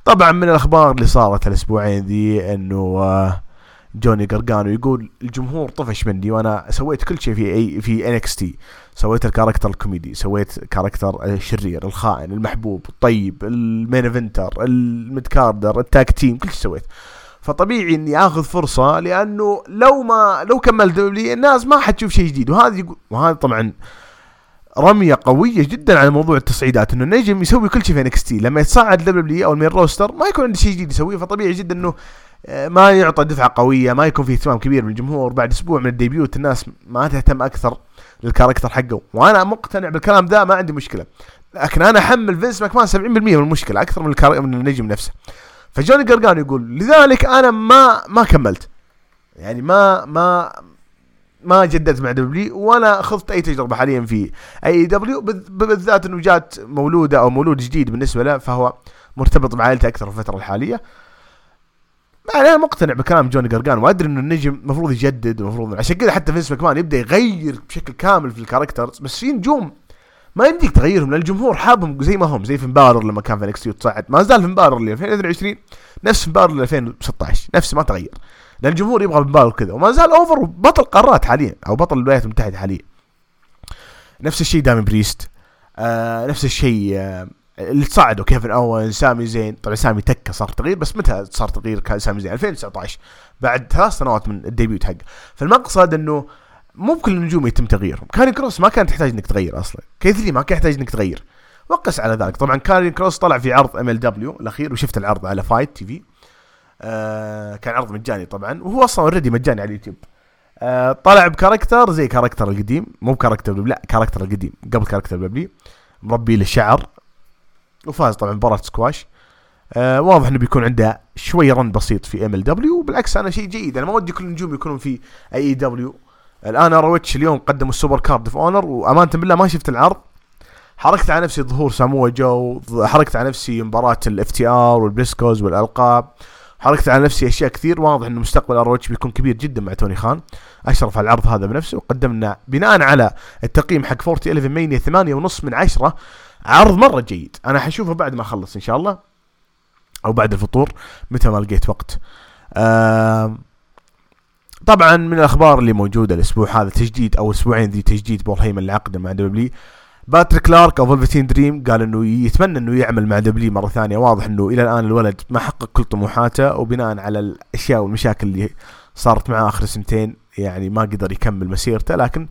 Speaker 1: طبعا من الأخبار اللي صارت الأسبوعين ذي إنه آه، جوني قرقانو يقول الجمهور طفش مني وأنا سويت كل شيء في أي في انكس تي. سويت ال character الكوميدي سويت character الشرير الخائن المحبوب الطيب ال main eventer ال midcarder ال tag team كل شيء سويت. فطبيعي إني آخذ فرصة لأنه لو ما لو كملت دبليو الناس ما حتشوف شيء جديد. يقول وهذا طبعا رمية قوية جدا على موضوع التصعيدات إنه النجم يسوي كل شيء في انكس تي. لما يتصعد دبليو أو ال main roster ما يكون عنده شيء جديد يسويه فطبيعي جدا إنه آه، ما يعطى دفعة قوية ما يكون في اهتمام كبير من الجمهور. بعد أسبوع من ال debut الناس ما تهتم أكثر لل character حقه. وأنا مقتنع بالكلام ذا ما عندي مشكلة. لكن أنا أحمل فينس ماكمان 70% من المشكلة أكثر من من النجم نفسه. فجوني قرقانو يقول لذلك أنا ما ما كملت. يعني ما ما ما جددت مع دبليو ولا اخذت أي تجربة حاليا في اي دبليو بالذات إنه جات مولودة أو مولود جديد بالنسبة له فهو مرتبط بعائلته أكثر في الفترة الحالية. أنا مقتنع بكلام جوني قرقانو وأدري إنه النجم المفروض يجدد المفروض عشان كذا حتى فينس ماكمان يبدأ يغير بشكل كامل في ال characters بس في نجوم ما يمديك تغيرهم لأن الجمهور حابهم زي ما هم زي فين بالر لما كان في انكس وتصعد ما زال فين بالر اللي 2022 نفس فين بالر 2016 نفس ما تغير. لأن الجمهور يبغى فين بالر كذا وما زال over بطل قارات حاليا أو بطل الولايات المتحدة حاليا. نفس الشيء دامي بريست آه نفس الشيء آه اللي تصعدوا كيفن اون سامي زين. طبعا سامي تكه صار تغيير بس متى صار تغيير سامي زين؟ 2019 بعد ثلاث سنوات من ال debut حقه. فالمقصد إنه مو بكل النجوم يتم تغييرهم. كارين كروس ما كان تحتاج إنك تغير أصلا. كيث لي ما كان يحتاج إنك تغير. وقس على ذلك. طبعا كارين كروس طلع في عرض MLW الأخير وشفت العرض على Fite TV آه كان عرض مجاني طبعا وهو أصلا already مجاني على اليوتيوب. آه طلع ب character زي character القديم. مو ب character لا character القديم. قبل character اللي مربي الشعر. وفاز طبعا مباراة سكواش. آه واضح إنه بيكون عنده شوي run بسيط في MLW وبالعكس أنا شيء جيد. أنا ما ودي كل النجوم يكونون في AEW الآن ROH اليوم قدموا ال Supercard of Honor وأمانة بالله ما شفت العرض. حرقت على نفسي ظهور سامو جو حرقت على نفسي مباراة ال FTR والبريسكوز والألقاب. حرقت على نفسي أشياء كثير واضح إنه مستقبل ROH بيكون كبير جدا مع توني خان. أشرف على العرض هذا بنفسه. وقدمنا بناء على التقييم حق 411Mania 8 ونص من 10 عرض مرة جيد. أنا حشوفه بعد ما اخلص إن شاء الله أو بعد الفطور متى ما لقيت وقت. آه طبعا من الأخبار اللي موجودة الأسبوع هذا تجديد أو أسبوعين ذي تجديد بول هيمن العقد مع WWE. باتريك كلارك أو فيلفتين دريم قال إنه يتمنى إنه يعمل مع WWE مرة ثانية. واضح إنه إلى الآن الولد ما حقق كل طموحاته وبناء على الأشياء والمشاكل اللي صارت معاه آخر سنتين يعني ما قدر يكمل مسيرته. لكن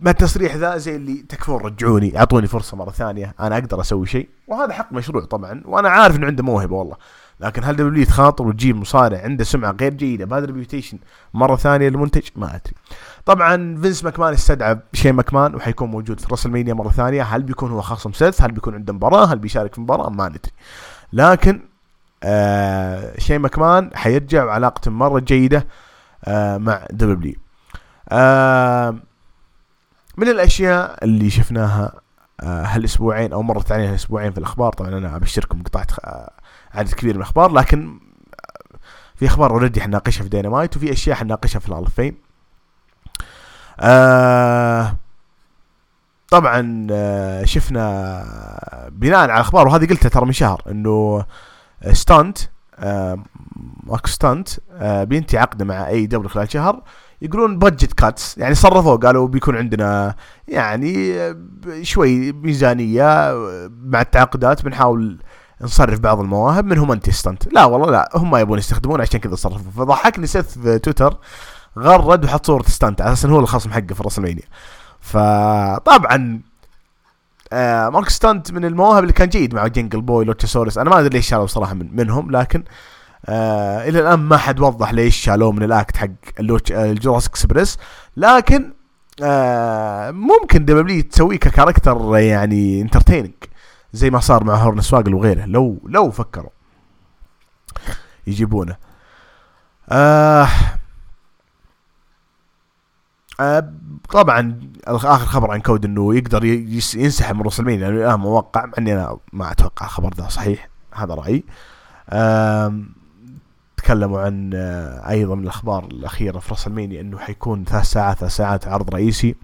Speaker 1: ما التصريح ذا زي اللي تكفون رجعوني أعطوني فرصة مرة ثانية أنا أقدر أسوي شيء. وهذا حق مشروع طبعا وأنا عارف إنه عنده موهبة والله. لكن هل WWE تخاطر وتجيب مصارع عنده سمعة غير جيدة بهذا ال reputation مرة ثانية للمنتج ما أدري. طبعا فينس ماكمان استدعى شين ماكمان وحيكون موجود في WrestleMania مرة ثانية. هل بيكون هو خصم سيث هل بيكون عنده مباراة؟ هل بيشارك في مباراة؟ ما ندري. لكن آه شين ماكمان حيرجع وعلاقته مرة جيدة آه مع WWE. آه من الأشياء اللي شفناها آه هالأسبوعين أو مرت علينا هالأسبوعين في الأخبار. طبعا أنا أبشركم قطعت آه عدد كبير من الأخبار لكن في أخبار already حنناقشها في دينامايت وفي أشياء حنناقشها في ال Hall of Fame آه طبعا آه شفنا بناء على الأخبار وهذه قلتها ترى من شهر إنه ستانت آه ماركو ستانت آه بينتهي عقده مع AEW خلال شهر يقولون budget cuts يعني صرفوا قالوا بيكون عندنا يعني شوي ميزانية مع التعاقدات بنحاول نصرف بعض المواهب منهم انت ستانت لا والله لا هم يبون يستخدمون عشان كذا صرفوا. فضحكني سيث في تويتر غرد وحط صورة ستانت على أساس هو الخصم حقه في WrestleMania فطبعا آه ماركو ستانت من المواهب اللي كان جيد مع جنجل بوي لوتشاسورس. أنا ما أدري ليش شالوا صراحة من منهم لكن آه إلى الآن ما حد وضح ليش شالوه من ال act حق ال Jurassic Express. لكن آه ممكن WWE تسويه ك character يعني entertaining زي ما صار مع هورن سواقل وغيره لو لو فكروا يجيبونه. آه آه طبعا اخر خبر عن كودي إنه يقدر ينسحب من WrestleMania لأنه الآن موقع مع إني أنا ما أتوقع الخبر ذا صحيح هذا رأيي. تكلموا عن آه أيضا من الأخبار الأخيرة في WrestleMania إنه حيكون ثلاث ساعات ثلاث ساعات عرض رئيسي.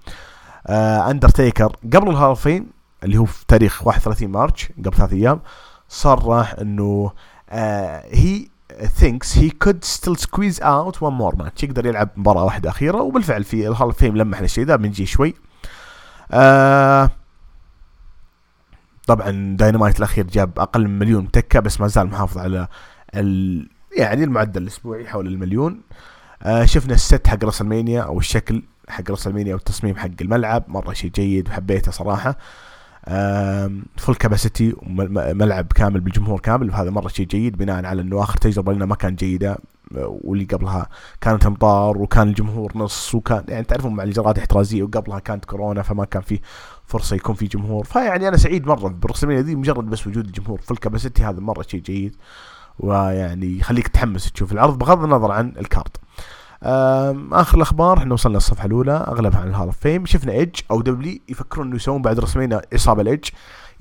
Speaker 1: آه اندرتيكر قبل ال Hall of Fame اللي هو في تاريخ 31 March قبل ثلاث أيام صرح إنه هي thinks he could still squeeze out one more match. يقدر يلعب مباراة واحدة أخيرة وبالفعل في ال Hall of Fame لمح للشيء ذا بنجي شوي. آه طبعا داينامايت الأخير جاب أقل من مليون بتكة بس ما زال محافظ على ال يعني المعدل الأسبوعي حول المليون. آه شفنا ال set حق WrestleMania أو الشكل حق WrestleMania والتصميم حق الملعب مرة شيء جيد وحبيته صراحة. آه full capacity ملعب كامل بالجمهور كامل. وهذا مرة شيء جيد بناء على إنه آخر تجربة لنا ما كانت جيدة واللي قبلها كانت أمطار وكان الجمهور نص وكان يعني تعرفون مع الإجراءات الاحترازيه وقبلها كانت كورونا فما كان في فرصة يكون في جمهور. فيعني أنا سعيد مرة ب WrestleMania ذي مجرد بس وجود الجمهور. full capacity هذا مرة شيء جيد ويعني يخليك تحمس تشوف العرض بغض النظر عن ال card. آخر الأخبار إحنا وصلنا الصفحه الأولى أغلبها عن ال Hall of Fame شفنا ايدج أو WWE يفكرون إنه يسوون بعد رسمين إصابة الايدج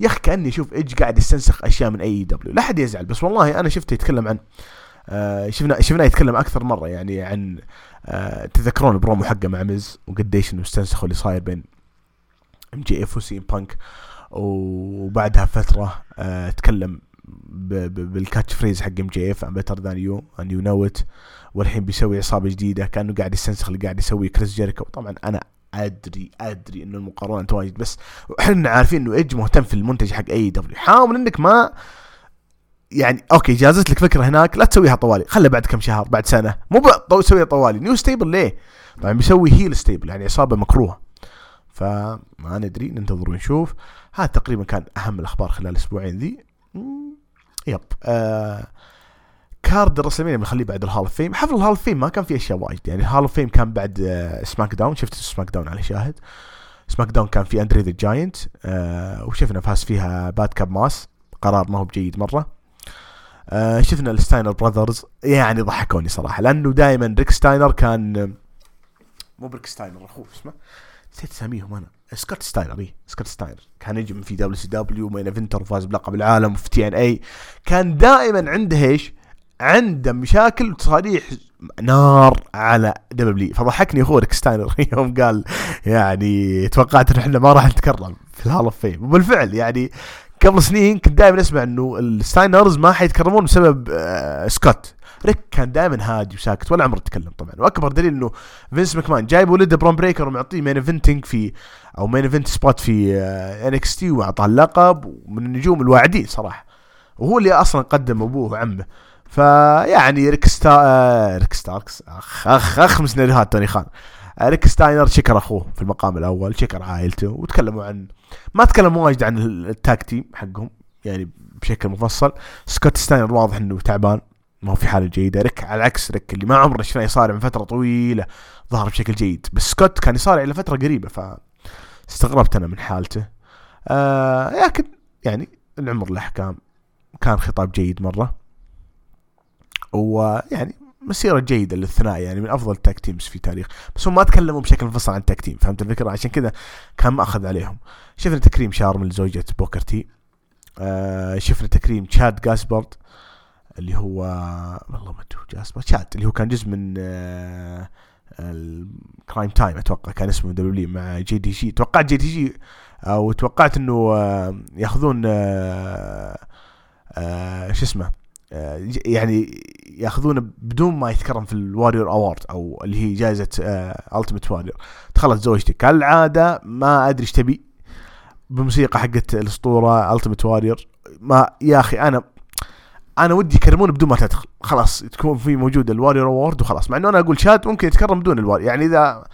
Speaker 1: يا أخي كأني أشوف ايدج قاعد يستنسخ أشياء من AEW لا حد يزعل بس والله أنا شفته يتكلم عن آه شفنا شفناه يتكلم أكثر مرة يعني عن آه تذكرون البرومو حقه مع ميز وقديش إنه استنسخوا اللي صاير بين MJF وسي ام بانك وبعدها فترة آه تكلم بال catchphrase حق MJF I'm better than you and you know it والحين بيسوي عصابة جديدة كأنه قاعد يستنسخ اللي قاعد يسويه كريس جيريكو. طبعا أنا أدري أدري إنه المقارنة واجد بس إحنا عارفين إنه ايدج مهتم في المنتج حق AEW حاول إنك ما يعني okay جازت لك فكرة هناك لا تسويها طوالي. خلها بعد كم شهر بعد سنة. مو تسويها طوالي. new stable ليه؟ طبعا بيسوي heel stable يعني عصابة مكروهة. فما ندري ننتظر ونشوف. هذا تقريبا كان أهم الأخبار خلال الأسبوعين ذي. yep. آه card ال WrestleMania بنخليه بعد ال Hall of Fame حفل ال Hall of Fame ما كان فيه أشياء وايد. يعني ال Hall of Fame كان بعد آه SmackDown شفت SmackDown على شاهد. SmackDown كان في اندري ذا جاينت آه وشفنا فاز فيها ماد كاب موس قرار ما هو بجيد مرة. آه شفنا الستاينر براذرز يعني ضحكوني صراحة لأنه دائما ريك ستاينر كان مو بريك ستاينر أخوه اسمه. نسيت أساميهم أنا. سكوت ستاينر اي سكوت ستاينر كان نجم في WCW وفاز بلقب العالم وفي TNA كان دائما عنده إيش؟ عنده مشاكل وتصاريح نار على WWE فضحكني اخوه ريك ستاينر يوم قال يعني توقعت ان إحنا ما راح نتكرم في ال Hall of Fame وبالفعل يعني قبل سنين كنت دائما أسمع إنه ال Steiners ما حيتكرمون بسبب آه سكوت. ريك كان دائما هادي وساكت ولا عمره تكلم طبعا. وأكبر دليل إنه فينس ماكمان جايب ولده برون بريكر ومعطيه main eventing في أو main event spot في NXT وأعطاه اللقب ومن النجوم الواعدين صراحة. وهو اللي أصلا قدم أبوه وعمه. فيعني ريك ستار آه ريك ستاركس. أخ أخ أخ من سيناريوهات توني خان. آه ريك ستاينر شكر أخوه في المقام الأول شكر عائلته وتكلموا عن ما تكلموا واجد عن ال tag team حقهم يعني بشكل مفصل. سكوت ستاينر واضح إنه تعبان ما هو في حالة جيدة. ريك على العكس ريك اللي ما عمره شفناه يصارع من فترة طويلة ظهر بشكل جيد. بس سكوت كان يصارع إلى فترة قريبة ف استغربت أنا من حالته. آه لكن يعني العمر له أحكام. كان خطاب جيد مرة. ويعني مسيرة جيدة للثنائي يعني من أفضل ال tag teams في تاريخ. بس هم ما تكلموا بشكل مفصل عن ال tag team فهمت الفكرة؟ عشان كذا كان مأخذ عليهم. شفنا تكريم شارم لزوجة بوكرتي آه شفنا تكريم تشاد جاسبرد اللي هو والله ما أدري جاسبرد تشاد اللي هو كان جزء من آه الكرايم تايم أتوقع كان اسمه دبليو مع جي دي جي توقعت جي دي جي أو توقعت إنه آه يأخذون آه آه شو اسمه؟ يعني ياخذونه بدون ما يتكرم في الواريور اوورد أو اللي هي جائزة التيمت واريور دخلت زوجته كالعادة ما أدري إيش تبي بموسيقى حقت الأسطورة التيمت واريور ما يا أخي أنا أنا ودي يكرمون بدون ما تدخل. خلاص تكون في موجود ال Warrior Award وخلاص. مع إنه أنا أقول شاد ممكن يتكرم بدون الواريور يعني إذا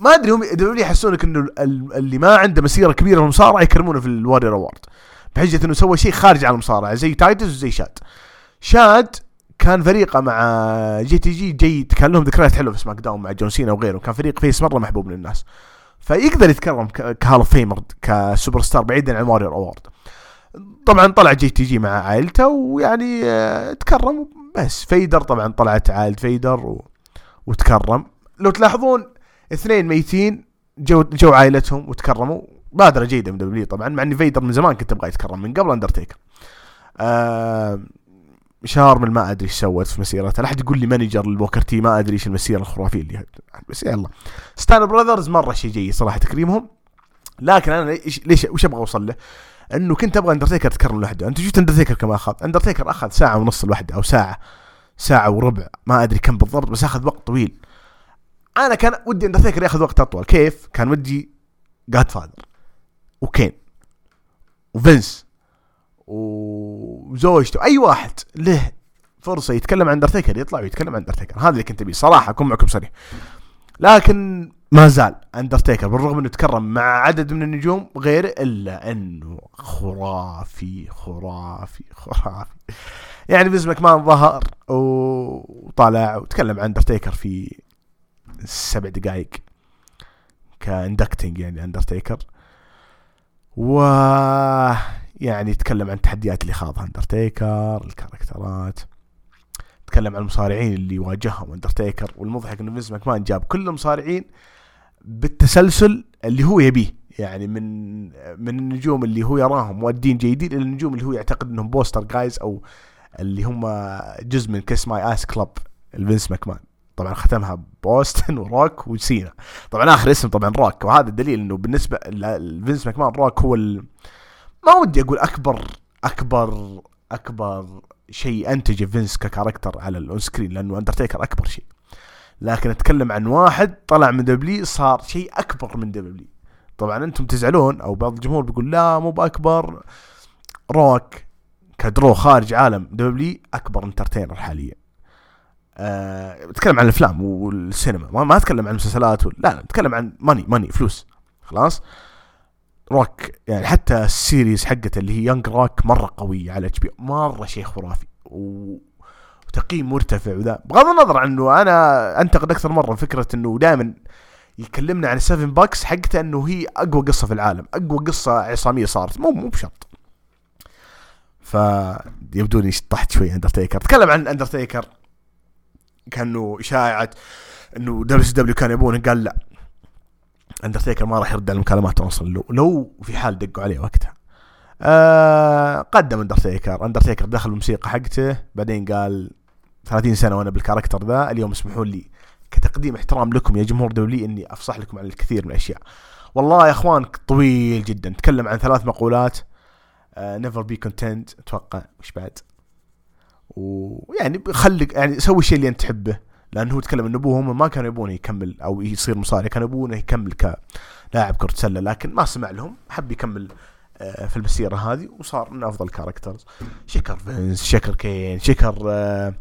Speaker 1: ما أدري هم يحسونك إنه اللي ما عنده مسيرة كبيرة في المصارعة يكرمونه في ال Warrior Award بحجة إنه سوى شيء خارج عن المصارعة زي تايتس وزي شاد شاد كان فريقه مع JTG جيد كان لهم ذكريات حلوة في SmackDown مع جون سينا وغيره. كان فريق face مرة محبوب من الناس فيقدر يتكرم ك Hall of Famer ك superstar بعيدا عن Warrior Award. طبعا طلع JTG مع عائلته ويعني آه، تكرم بس فيدر طبعا طلعت عائلة فيدر و... وتكرم. لو تلاحظون اثنين ميتين جو جو عائلتهم وتكرموا. بادرة جيدة من WWE طبعا مع إن فيدر من زمان كنت أبغى يتكرم من قبل اندرتيكر آه شارمل ما أدري إيش سوت في مسيرته. لا أحد يقول لي manager لبوكر تي ما أدري إيش المسيرة الخرافية اللي بس يلا. Steiner Brothers مرة شيء جيد صراحة تكريمهم. لكن أنا ليش وش أبغى أوصل له؟ إنه كنت أبغى اندرتيكر يتكرم لوحده. أنت شفت اندرتيكر كم أخذ؟ اندرتيكر أخذ ساعة ونص لوحده أو ساعة. ساعة وربع. ما أدري كم بالضبط بس أخذ وقت طويل. أنا كان ودي اندرتيكر يأخذ وقت أطول. كيف؟ كان ودي جاد فادر وكين. وفينس. وزوجته أي واحد له فرصة يتكلم عن اندرتيكر يطلع ويتكلم عن اندرتيكر هذا اللي كنت أبيه. صراحة أكون معكم صريح لكن ما زال اندرتيكر بالرغم إنه تكرم مع عدد من النجوم غير إلا إنه خرافي خرافي خرافي. يعني فينس ماكمان ظهر وطلع وتكلم عن اندرتيكر في سبع دقائق. ك inducting يعني اندرتيكر و يعني يتكلم عن التحديات اللي خاضها اندرتيكر الكاركترات. تكلم عن المصارعين اللي واجههم اندرتيكر والمضحك إنه فينس ماكمان جاب كل المصارعين بالتسلسل اللي هو يبيه. يعني من من النجوم اللي هو يراهم مؤدين جيدين إلى النجوم اللي هو يعتقد إنهم poster guys أو اللي هم جزء من kiss my ass club لفينس ماكمان. طبعا ختمها بأوستن وروك وسينا. طبعا آخر اسم طبعا روك وهذا الدليل إنه بالنسبة لفينس ماكمان روك هو ال... ما ودي أقول أكبر أكبر أكبر شيء أنتجه فينس ك character على ال on-screen لأنه أندرتيكر أكبر شيء. لكن أتكلم عن واحد طلع من WWE صار شيء أكبر من WWE طبعا أنتم تزعلون أو بعض الجمهور بيقول لا مو بأكبر. روك كدرو خارج عالم WWE أكبر entertainer حاليا. أه بتكلم عن الأفلام والسينما ما, ما أتكلم عن المسلسلات لا لا أتكلم عن money money فلوس. خلاص؟ روك يعني حتى ال series حقته اللي هي Young Rock مرة قوية على HB مرة شيء خرافي. و... وتقييم مرتفع وذا. بغض النظر عنه أنا أنتقد أكثر مرة فكرة إنه دائما يكلمنا عن ال Seven Bucks حقته إنه هي أقوى قصة في العالم أقوى قصة عصامية صارت. مو مو بشرط. ف يبدو لي طحت شوي اندرتيكر تكلم عن اندرتيكر كأنه إشاعة إنه WWE كان يبونه قال لا. اندرتيكر ما راح يرد على المكالمات أصلا. لو لو في حال دقوا عليه وقتها. آه قدم اندرتيكر. اندرتيكر دخل الموسيقى حقته. بعدين قال 30 سنة وأنا بال character ذا. اليوم اسمحوا لي كتقديم احترام لكم يا جمهور WWE إني أفصح لكم عن الكثير من الأشياء. والله يا أخوان طويل جدا. تكلم عن ثلاث مقولات. never be content أتوقع وش بعد؟ ويعني خليك يعني سوي الشيء اللي أنت تحبه. لأنه هو تكلم إن ابوهم ما كانوا يبونه يكمل أو يصير مصارع كانوا يبونه يكمل كلاعب كره سله لكن ما سمع لهم حب يكمل آه، في المسيره هذه وصار من أفضل characters شكر فينس شكر كين شكر آه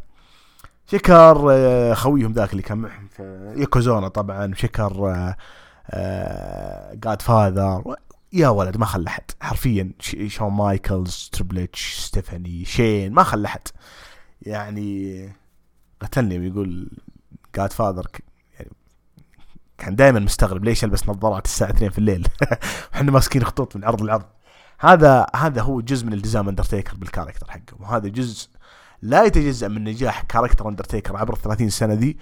Speaker 1: شكر آه، خويهم ذاك اللي كان معهم في يوكوزونا طبعا وشكر جاد فاذر يا ولد ما خلى احد حرفيا شون مايكلز تريبل اتش ستيفاني شين ما خلى احد يعني قتلني ويقول جاد فاذر يعني كان دائما مستغرب ليش ألبس نظارات الساعة 2 في الليل. إحنا ماسكين خطوط من عرض لعرض. هذا هذا هو جزء من التزام اندرتيكر بال character حقه. وهذا جزء لا يتجزأ من نجاح character اندرتيكر عبر ال 30 سنه ذي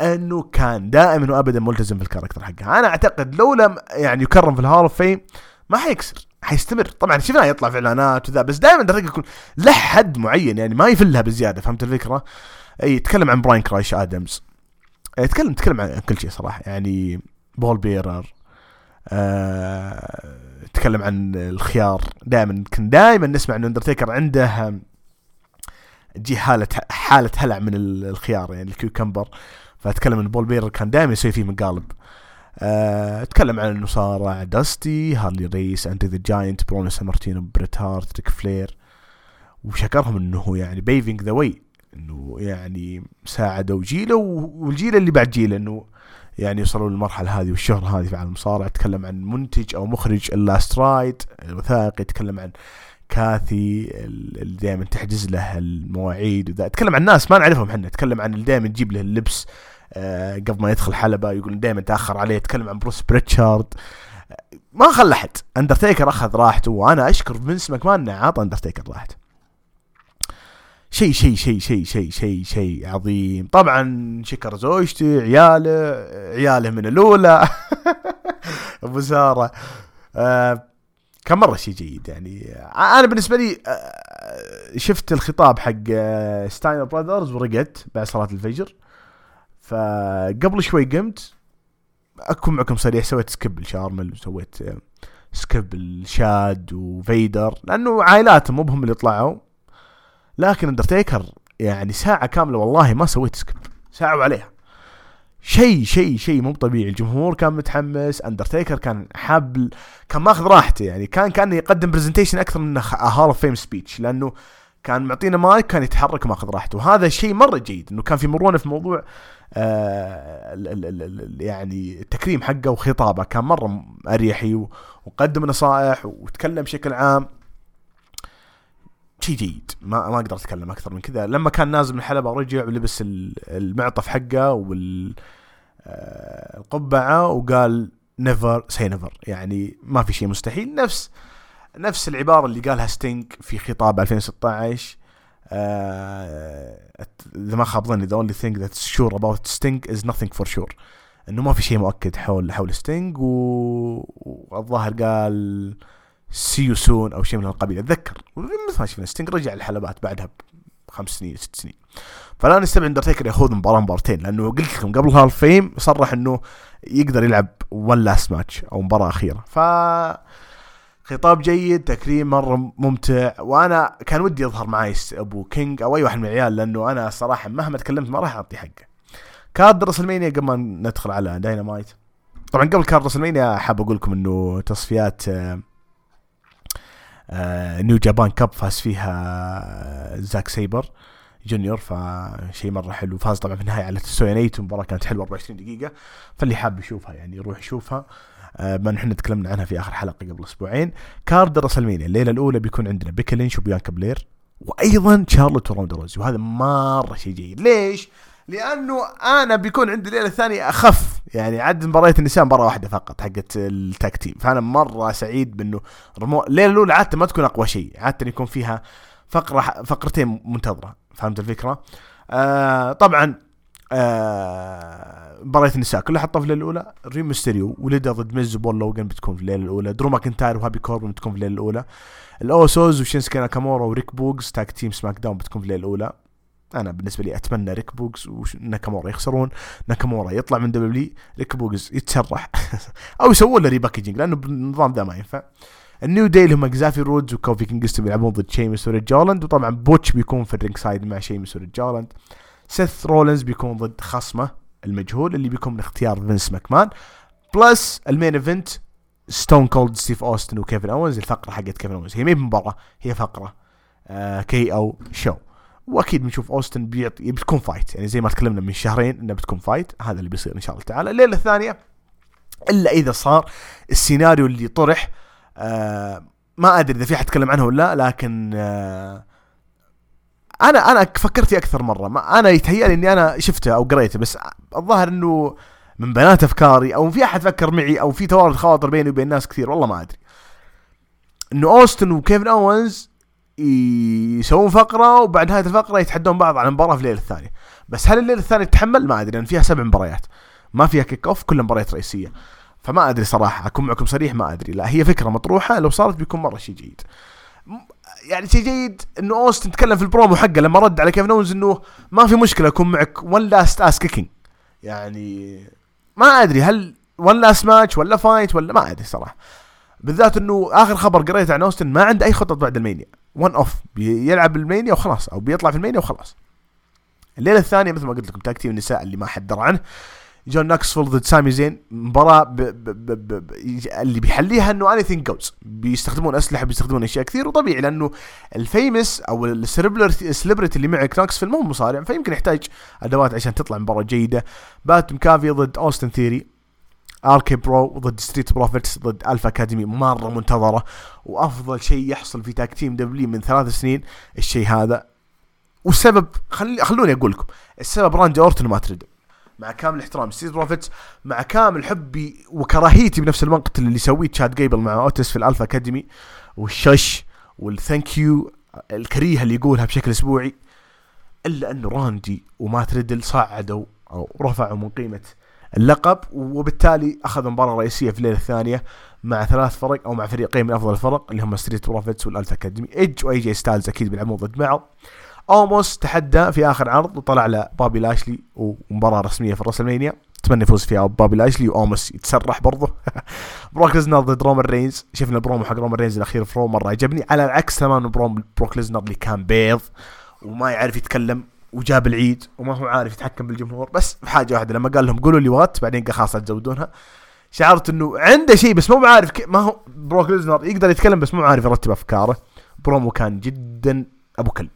Speaker 1: إنه كان دائما وابدا ملتزم بال character حقه. أنا أعتقد لو لم يعني يكرم في ال Hall of Fame ما حيكسر حيستمر. طبعا شفناه يطلع في إعلانات وذا بس دائما درجة يكون له حد معين يعني ما يفلها بزيادة. فهمت الفكرة؟ أي يتكلم عن براين كراش ادمز يتكلم يتكلم عن كل شيء صراحة. يعني بول بيرر آه تكلم عن الخيار. دائما كن دائما نسمع إن اندرتيكر عنده تجي حاله حالة هلع من الخيار يعني ال cucumber. فأتكلم إن بول بيرر كان دائما يسوي فيه مقالب. أه أتكلم عن إنه صار داستي هارلي ريس أندريه ذا جاينت برونو سامارتينو بريت هارت ريك فلير وشكرهم إنه يعني paving the way إنه يعني ساعدوا جيله والجيل اللي بعد جيله إنه يعني يوصلوا للمرحلة هذه والشهره هذه في عالم المصارعة يتكلم عن منتج أو مخرج ال Last Ride الوثائقي يتكلم عن كاثي اللي دائما تحجز له المواعيد وذا اتكلم عن ناس ما نعرفهم إحنا اتكلم عن اللي دائما تجيب له اللبس آه قبل ما يدخل حلبة يقول دائما تأخر عليه يتكلم عن بروس بريتشارد. ما خلى أحد. أندرتيكر أخذ راحته وأنا أشكر فينس ماكمان إنه عطى أندرتيكر راحته. شيء شيء شيء شيء شيء شيء شيء عظيم. طبعا شكر زوجتي عياله عياله من الأولى. أبو ساره آه كان مرة شيء جيد يعني. أنا بالنسبة لي آه، شفت الخطاب حق آه، ستاينر براذرز ورقت بعد صلاة الفجر. فقبل شوي قمت. اكون معكم صريح سويت skip لشارمل وسويت آه، skip لشاد وفيدر لأنه عائلاتهم مو بهم اللي طلعوا. لكن اندرتيكر يعني ساعة كاملة والله ما سويت skip ساعة وعليها. شيء شيء شيء مو طبيعي. الجمهور كان متحمس. اندرتيكر كان حاب كان ماخذ راحته يعني. كان كان يقدم presentation أكثر من Hall of Fame speech لأنه كان معطينا مايك كان يتحرك وماخذ راحته. وهذا شيء مرة جيد إنه كان في مرونة في موضوع آه يعني التكريم حقه وخطابه. كان مرة أريحي وقدم نصائح وتكلم بشكل عام. شيء جيد ما ما أقدر أتكلم أكثر من كذا. لما كان نازل من الحلبة ورجع ولبس المعطف حقه وال آه، القبعة وقال never say never يعني ما في شيء مستحيل. نفس نفس العبارة اللي قالها ستينج في خطاب 2016 إذا ما خاب ظني the only thing that's sure about Sting is nothing for sure. إنه ما في شيء مؤكد حول حول ستينج والظاهر قال see you soon أو شيء من القبيل اتذكر. مثل ما شفنا ستينج رجع الحلبات بعدها بخمس سنين ست سنين. فلا نستبعد اندرتيكر يأخذ مباراة مباراتين لأنه قلت لكم قبل Hall of Fame صرح إنه يقدر يلعب one last match أو مباراة أخيرة. ف خطاب جيد تكريم مرة ممتع. وأنا كان ودي يظهر معي أبو كينج أو أي واحد من العيال لأنه أنا صراحة مهما تكلمت ما راح أعطي حقه. card رسلمانيا قبل ما ندخل على داينامايت طبعا قبل card رسلمانيا حاب أقول لكم إنه تصفيات آه New Japan Cup فاز فيها زاك سيبر جونيور فشيء مرة حلو. فاز طبعا في النهاية على تتسويا نايتو المباراه كانت حلوة 24 دقيقة. فاللي حاب يشوفها يعني يروح يشوفها. آه ما إحنا تكلمنا عنها في آخر حلقة قبل أسبوعين card رسلمينيا الليلة الأولى بيكون عندنا بيكي لينش وبيانكا بلير وأيضا شارلوت وروندا روزي وهذا مرة شيء جيد. ليش؟ لأنه أنا بيكون عندي الليلة الثانية أخف. يعني عدد مباريات النساء مباراه واحدة فقط حقت ال tag team. فأنا مرة سعيد بأنه رموا الليلة الأولى عادة ما تكون أقوى شيء. عادة يكون فيها فقرة فقرتين منتظرة. فهمت الفكرة؟ آه طبعا آه مباريات النساء كلها حطها في الليلة الأولى. ري ميستيريو وولده ضد ميز وبول لوجن بتكون في الليلة الأولى. درو ماكنتاير وهابي كوربن بتكون في الليلة الأولى. الأوسوز وشينسكي ناكامورا وريك بوكس tag team سماك داون بتكون في الليلة الأولى. أنا بالنسبة لي أتمنى ريك بوكس وناكامورا يخسرون. ناكامورا يطلع من دبليو ريك بوكس يتشرح أو يسوون له repackaging لأنه بالنظام ذا ما ينفع. النيو داي اللي هم زافير وودز وكوفي كينجستون بيلعبون ضد شيمس وريدج هولاند وطبعا بوتش بيكون في ال ringside مع شيمس وريدج هولاند سيث رولنز بيكون ضد خصمه المجهول اللي بيكون من اختيار فينس ماكمان. plus ال main event ستون كولد ستيف أوستن وكيفن اونز الفقرة حقت كيفن اونز هي ما مباراه هي فقرة آه KO Show. واكيد بنشوف أوستن بيعطي بتكون fight يعني زي ما تكلمنا من شهرين انها بتكون fight هذا اللي بيصير إن شاء الله تعالى. الليلة الثانية إلا إذا صار السيناريو اللي طرح آه ما أدري إذا في حد تكلم عنه ولا لا لكن آه أنا أنا فكرت فيه أكثر مرة. ما أنا يتهيألي إني أنا شفته أو قريته بس الظاهر إنه من بنات أفكاري أو في أحد فكر معي أو في توارد خواطر بيني وبين ناس كثير والله ما أدري. إنه أوستن وكيفن أوينز يسوون فقرة وبعد نهاية الفقرة يتحدون بعض على المباراه في الليلة الثانية. بس هل الليلة الثانية تتحمل؟ ما أدري لأن فيها سبع مباريات. ما فيها kick off كلها مباريات رئيسية. فما أدري صراحة أكون معكم صريح ما أدري. لا هي فكرة مطروحة لو صارت بيكون مرة شيء جيد. يعني شيء جيد إنه أوستن تكلم في البرومو حقه لما رد على كيفن اونز إنه ما في مشكلة أكون معك. one last ass kicking يعني ما أدري هل one last match ولا fight ولا ما أدري صراحة. بالذات إنه آخر خبر قريته عن أوستن ما عنده أي خطط بعد ال Mania. one off بيلعب ال Mania وخلاص أو بيطلع في ال Mania وخلاص. الليلة الثانية مثل ما قلت لكم tag team النساء اللي ما حد درى عنه. جوني ناكسفيل ضد سامي زين مباراة ب ب ب ب اللي بيحليها إنه anything goes بيستخدمون أسلحة بيستخدمون أشياء كثير وطبيعي لأنه ال famous أو ال celebrity اللي معك ناكسفيل مو مصارع فيمكن يحتاج أدوات عشان تطلع مباراة جيدة. بات مكافي ضد أوستن ثيري. RK-Bro ضد Street Profits ضد Alpha Academy مرة منتظرة وأفضل شيء يحصل في tag team WWE من ثلاث سنين الشيء هذا. والسبب خلي خلوني أقول لكم السبب راندي أورتون مات ريدل مع كامل احترام Street Profits مع كامل حبي وكراهيتي بنفس الوقت اللي يسويه تشاد جيبل مع أوتيس في ال Alpha Academy. وال shush وال thank you الكريهة اللي يقولها بشكل أسبوعي. إلا انه راندي ومات ريدل صعدوا أو رفعوا من قيمة اللقب وبالتالي أخذ مباراة رئيسية في الليلة الثانية مع ثلاث فرق أو مع فريقين من أفضل الفرق اللي هم Street Profits وال Alpha Academy ايدج وأي جي ستايلز أكيد بيلعبون ضد بعض اوموس تحدى في آخر عرض وطلع له بابي لاشلي ومباراة رسمية في ال WrestleMania أتمنى يفوز فيها بابي لاشلي واوموس يتسرح برضه. بروك ليزنر ضد رومان رينز شفنا البرومو حق رومان رينز الأخير في مرة عجبني. على العكس تماما بروك ليزنر اللي كان بيض وما يعرف يتكلم. وجاب العيد وما هو عارف يتحكم بالجمهور بس في حاجة واحدة لما قال لهم قولوا لي what بعدين قال خلاص لا تزودونها شعرت إنه عنده شيء بس مو عارف ما هو بروك ليزنر يقدر يتكلم بس مو عارف يرتب أفكاره. برومو كان جدا أبو كلب.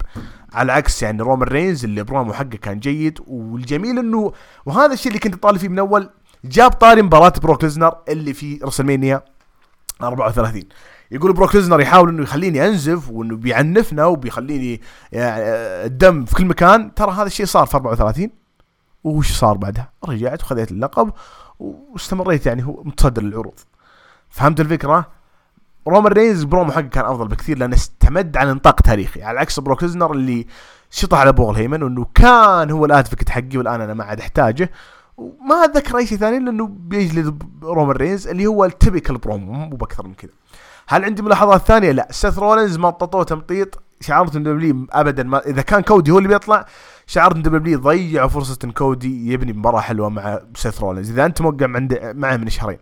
Speaker 1: على العكس يعني رومان رينز اللي برومو حقه كان جيد والجميل انه وهذا الشيء اللي كنت طالب فيه من أول جاب طاري مباراة بروك ليزنر اللي في WrestleMania 34 يقول بروك ليزنر يحاول إنه يخليني أنزف وإنه بيعنفنا وبيخليني يعني الدم في كل مكان. ترى هذا الشيء صار في 34 وش صار بعدها؟ رجعت وخذيت اللقب واستمريت يعني هو متصدر العروض فهمت الفكرة؟ رومان رينز برومو حقه كان أفضل بكثير لأنه استمد على نطاق تاريخي. على عكس بروك ليزنر اللي شطح على بول هيمن وإنه كان هو ال advocate حقي والآن أنا ما عاد أحتاجه. وما اتذكر أي شيء ثاني لأنه بيجلد رومان رينز اللي هو ال typical promo مو بأكثر من كذا. هل عندي ملاحظات ثانية؟ لا. سيث رولينز مططوه تمطيط. ان WWE ابدا ما إذا كان كودي هو اللي بيطلع ان WWE ضيعوا فرصة إن كودي يبني مباراة حلوة مع سيث رولينز. إذا أنت موقع عند معه من شهرين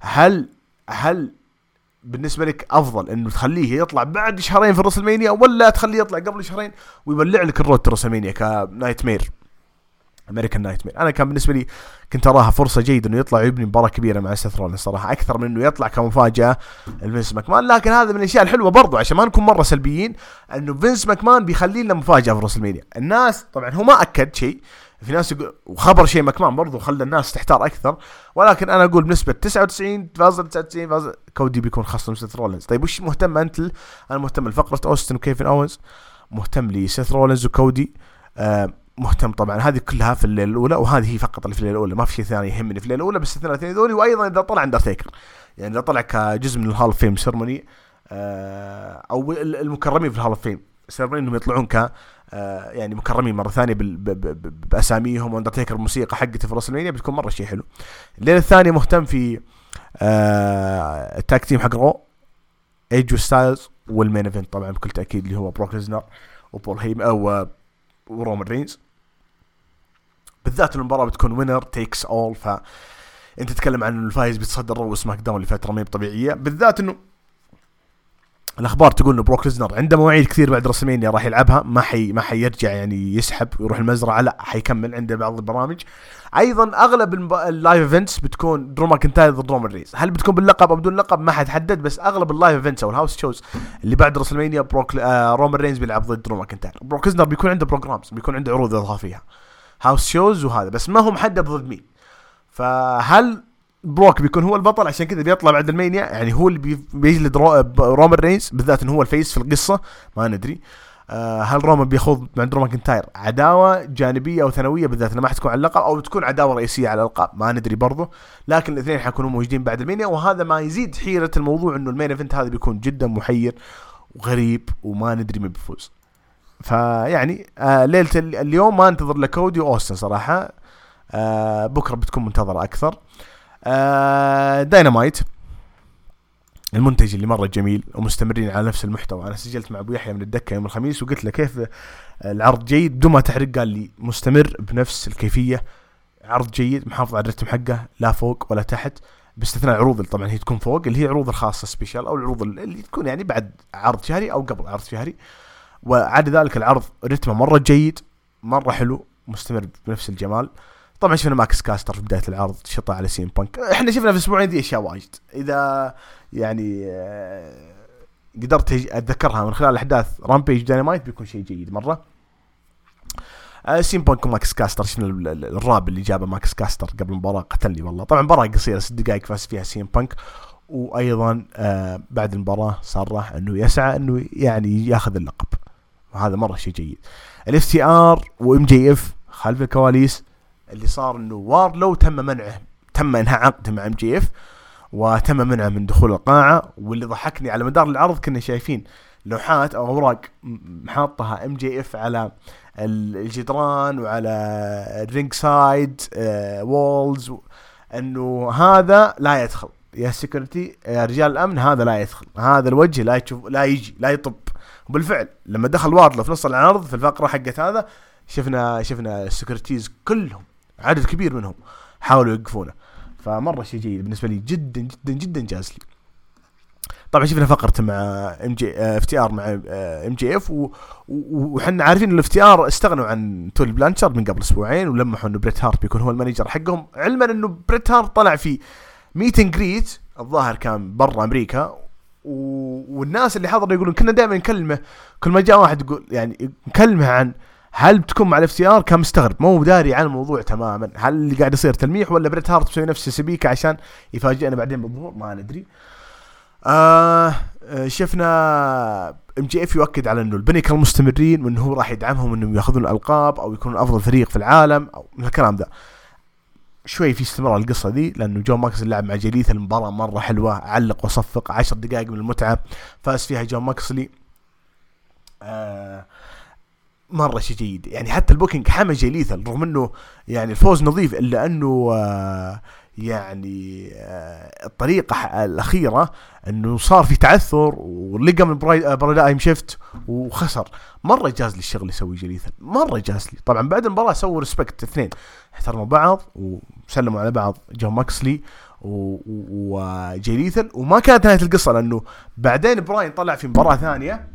Speaker 1: هل هل بالنسبة لك أفضل إنه تخليه يطلع بعد شهرين في ال WrestleMania ولا تخليه يطلع قبل شهرين ويولع لك ال road WrestleMania ك Nightmare American Nightmare أنا كان بالنسبة لي كنت أراها فرصة جيدة إنه يطلع ويبني مباراة كبيرة مع سيث رولينز. صراحة أكثر من إنه يطلع كمفاجأة لفينس ماكمان. لكن هذا من الأشياء الحلوة برضو عشان ما نكون مرة سلبيين إنه فينس ماكمان بيخلي لنا مفاجأة في WrestleMania. الناس طبعا هو ما أكد شيء. في ناس يقول وخبر شين مكمان برضو خلى الناس تحتار أكثر. ولكن أنا أقول بنسبة 99 فاصل 99 فاصل كودي بيكون خصم سيث رولينز. طيب وش مهتم أنت أنا مهتم لفقرة أوستن وكيفن أوينز. مهتم لسيث رولينز وكودي. آه مهتم طبعا. هذه كلها في الليلة الأولى وهذه هي فقط اللي في الليلة الأولى. ما في شيء ثاني يهمني في الليلة الأولى بس الثلاث ذولي. وأيضا إذا طلع اندرتيكر يعني إذا طلع كجزء من ال Hall Fame ceremony آه أو المكرمين في ال Hall Fame ceremony إنهم يطلعون ك آه يعني مكرمين مرة ثانية بأساميهم واندرتيكر الموسيقى حقته في WrestleMania بتكون مرة شيء حلو. الليلة الثانية مهتم في آه ال tag team حق Raw ايدج ستايلز وال main event طبعا بكل تأكيد اللي هو بروك ليزنر وبول هيم أو ورومان رينز. بالذات المباراة بتكون winner takes all ف أنت تتكلم عن الفايز بيتصدر Raw SmackDown لفترة ما طبيعيه بالذات إنه الأخبار تقول إنه بروك ليزنر عنده مواعيد كثير بعد WrestleMania راح يلعبها ما حي ما حيرجع يعني يسحب ويروح المزرعة لا حيكمل عنده بعض البرامج. أيضا أغلب ال live events بتكون درو ماكنتاير ضد رومان رينز هل بتكون باللقب أو بدون لقب؟ ما حتحدد بس أغلب ال live events أو ال house shows اللي بعد WrestleMania بروك آه رومان رينز بيلعب ضد درو ماكنتاير. بروك ليزنر بيكون عنده programs بيكون عنده عروض إضافية. house shows وهذا بس ما هو محدد ضد مين. فهل بروك بيكون هو البطل؟ عشان كذا بيطلع بعد ال Mania. يعني هو اللي بي- بيجلد رو- رومان رينز بالذات انه هو ال face في القصة. ما ندري. آه هل رومان بيخوض مع درو ماكنتاير عداوة جانبية أو ثانوية؟ بالذات إنها ما حتكون على اللقب أو تكون عداوة رئيسية على الألقاب. ما ندري برضه لكن الاثنين حيكونوا موجودين بعد ال Mania وهذا ما يزيد حيرة الموضوع إنه ال main event هذا بيكون جدا محير وغريب وما ندري مين بيفوز. فيعني آه ليلة ال- اليوم ما انتظر لكودي واوستن صراحة. آه بكرة بتكون منتظرة أكثر. آه داينامايت. المنتج اللي مرة جميل ومستمرين على نفس المحتوى. أنا سجلت مع أبو يحيى من الدكة يوم الخميس وقلت له كيف العرض جيد؟ بدون ما تحرق قال لي مستمر بنفس الكيفية. عرض جيد محافظ على الرتم حقه لا فوق ولا تحت. باستثناء العروض اللي طبعا هي تكون فوق اللي هي العروض الخاصة special أو العروض اللي تكون يعني بعد عرض شهري أو قبل عرض شهري. وعدا ذلك العرض رتمه مرة جيد مرة حلو مستمر بنفس الجمال. طبعا شفنا ماكس كاستر في بداية العرض شطة على CM Punk. إحنا شفنا في الأسبوعين دي أشياء واجد. إذا يعني آه، قدرت أتذكرها من خلال أحداث Rampage Dynamite بيكون شيء جيد مرة. آه، CM Punk وماكس كاستر شفنا ال- ال- الراب اللي جابه ماكس كاستر قبل المباراة قتلني والله. طبعا مباراة قصيرة ست دقائق فاز فيها CM Punk. وأيضا آه بعد المباراة صرح إنه يسعى إنه يعني ياخذ اللقب. وهذا مرة شيء جيد. ال FTR و MJF خلف الكواليس اللي صار إنه واردلو تم منعه تم إنهاء عقده مع MJF وتم منعه من دخول القاعة. واللي ضحكني على مدار العرض كنا شايفين لوحات أو أوراق حاطها MJF على ال- الجدران وعلى ال ringside آه و walls و- إنه هذا لا يدخل. يا security يا رجال الأمن هذا لا يدخل. هذا الوجه لا يشوف لا يجي لا يطب. وبالفعل لما دخل واردلو في نص العرض في الفقرة حقت هذا شفنا شفنا ال securities كلهم عدد كبير منهم حاولوا يوقفونه. فمرة شيء جيد بالنسبة لي جدا جدا جدا جاز لي. طبعا شفنا فقره مع إم جي إف تي آر مع إم جي إف وحنا عارفين إن ال FTR استغنوا عن تولي بلانشارد من قبل أسبوعين ولمحوا إنه بريت هارت بيكون هو ال manager حقهم. علما إنه بريت هارت طلع في meet and greet الظاهر كان برا أمريكا. والناس اللي حضروا يقولون كنا دائما نكلمه كل ما جاء واحد يقول يعني نكلمه عن هل بتكون مع ال FTR؟ كان مستغرب مو داري عن الموضوع تماما. هل اللي قاعد يصير تلميح ولا بريت هارت مسوي نفسه سبيكه عشان يفاجئنا بعدين بالظهور؟ ما ندري. آه آه، شفنا MJF يؤكد على إنه ال Pinnacle مستمرين وإنه هو راح يدعمهم إنهم يأخذون الألقاب أو يكونون أفضل فريق في العالم أو من الكلام ذا. شوي في استمرار القصة دي لأنه جون ماكسلي لعب مع جي ليثل المباراة مرة حلوة علق وصفق عشر دقائق من المتعة فاز فيها جون ماكسلي آه مرة شيء جيد. يعني حتى ال booking حمى جي ليثل رغم إنه يعني الفوز نظيف إلا أنه آه يعني آه الطريقة ح- الأخيرة إنه صار في تعثر ولقى من Paradigm Shift وخسر. مرة جاز لي الشغل اللي يسويه جي ليثل مرة جاز لي. طبعا بعد المباراة سووا respect اثنين. احترموا بعض وسلموا على بعض. جون ماكسلي و- و- وجي ليثل وما كانت نهاية القصة لأنه بعدين براين طلع في مباراة ثانية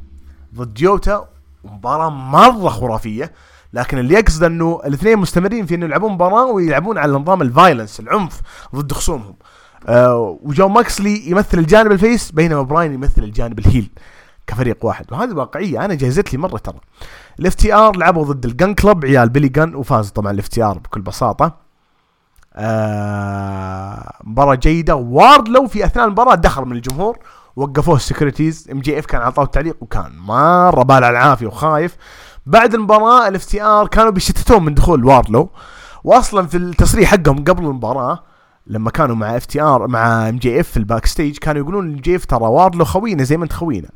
Speaker 1: ضد يوتا مباراه مرة خرافية. لكن اللي يقصد انه الاثنين مستمرين في انه يلعبون مباراة ويلعبون على نظام ال violence العنف ضد خصومهم. آه وجون ماكسلي يمثل الجانب ال face بينما براين يمثل الجانب ال heel كفريق واحد. وهذه واقعية أنا جازت لي مرة ترى. ال FTR لعبوا ضد ال Gunn Club عيال بيلي جن وفاز طبعا ال FTR بكل بساطة. آه مباراة جيدة. واردلو في أثناء المباراة دخل من الجمهور وقفوه ال securities. ام جي إف كان عطاه التعليق وكان مرة بال على العافية وخايف. بعد المباراة ال FTR كانوا بيشتتون من دخول واردلو واصلا في التصريح حقهم قبل المباراة لما كانوا مع اف تي ار مع إم جي إف في ال backstage كانوا يقولون MJF ترى واردلو خوينا زي ما أنت خوينا.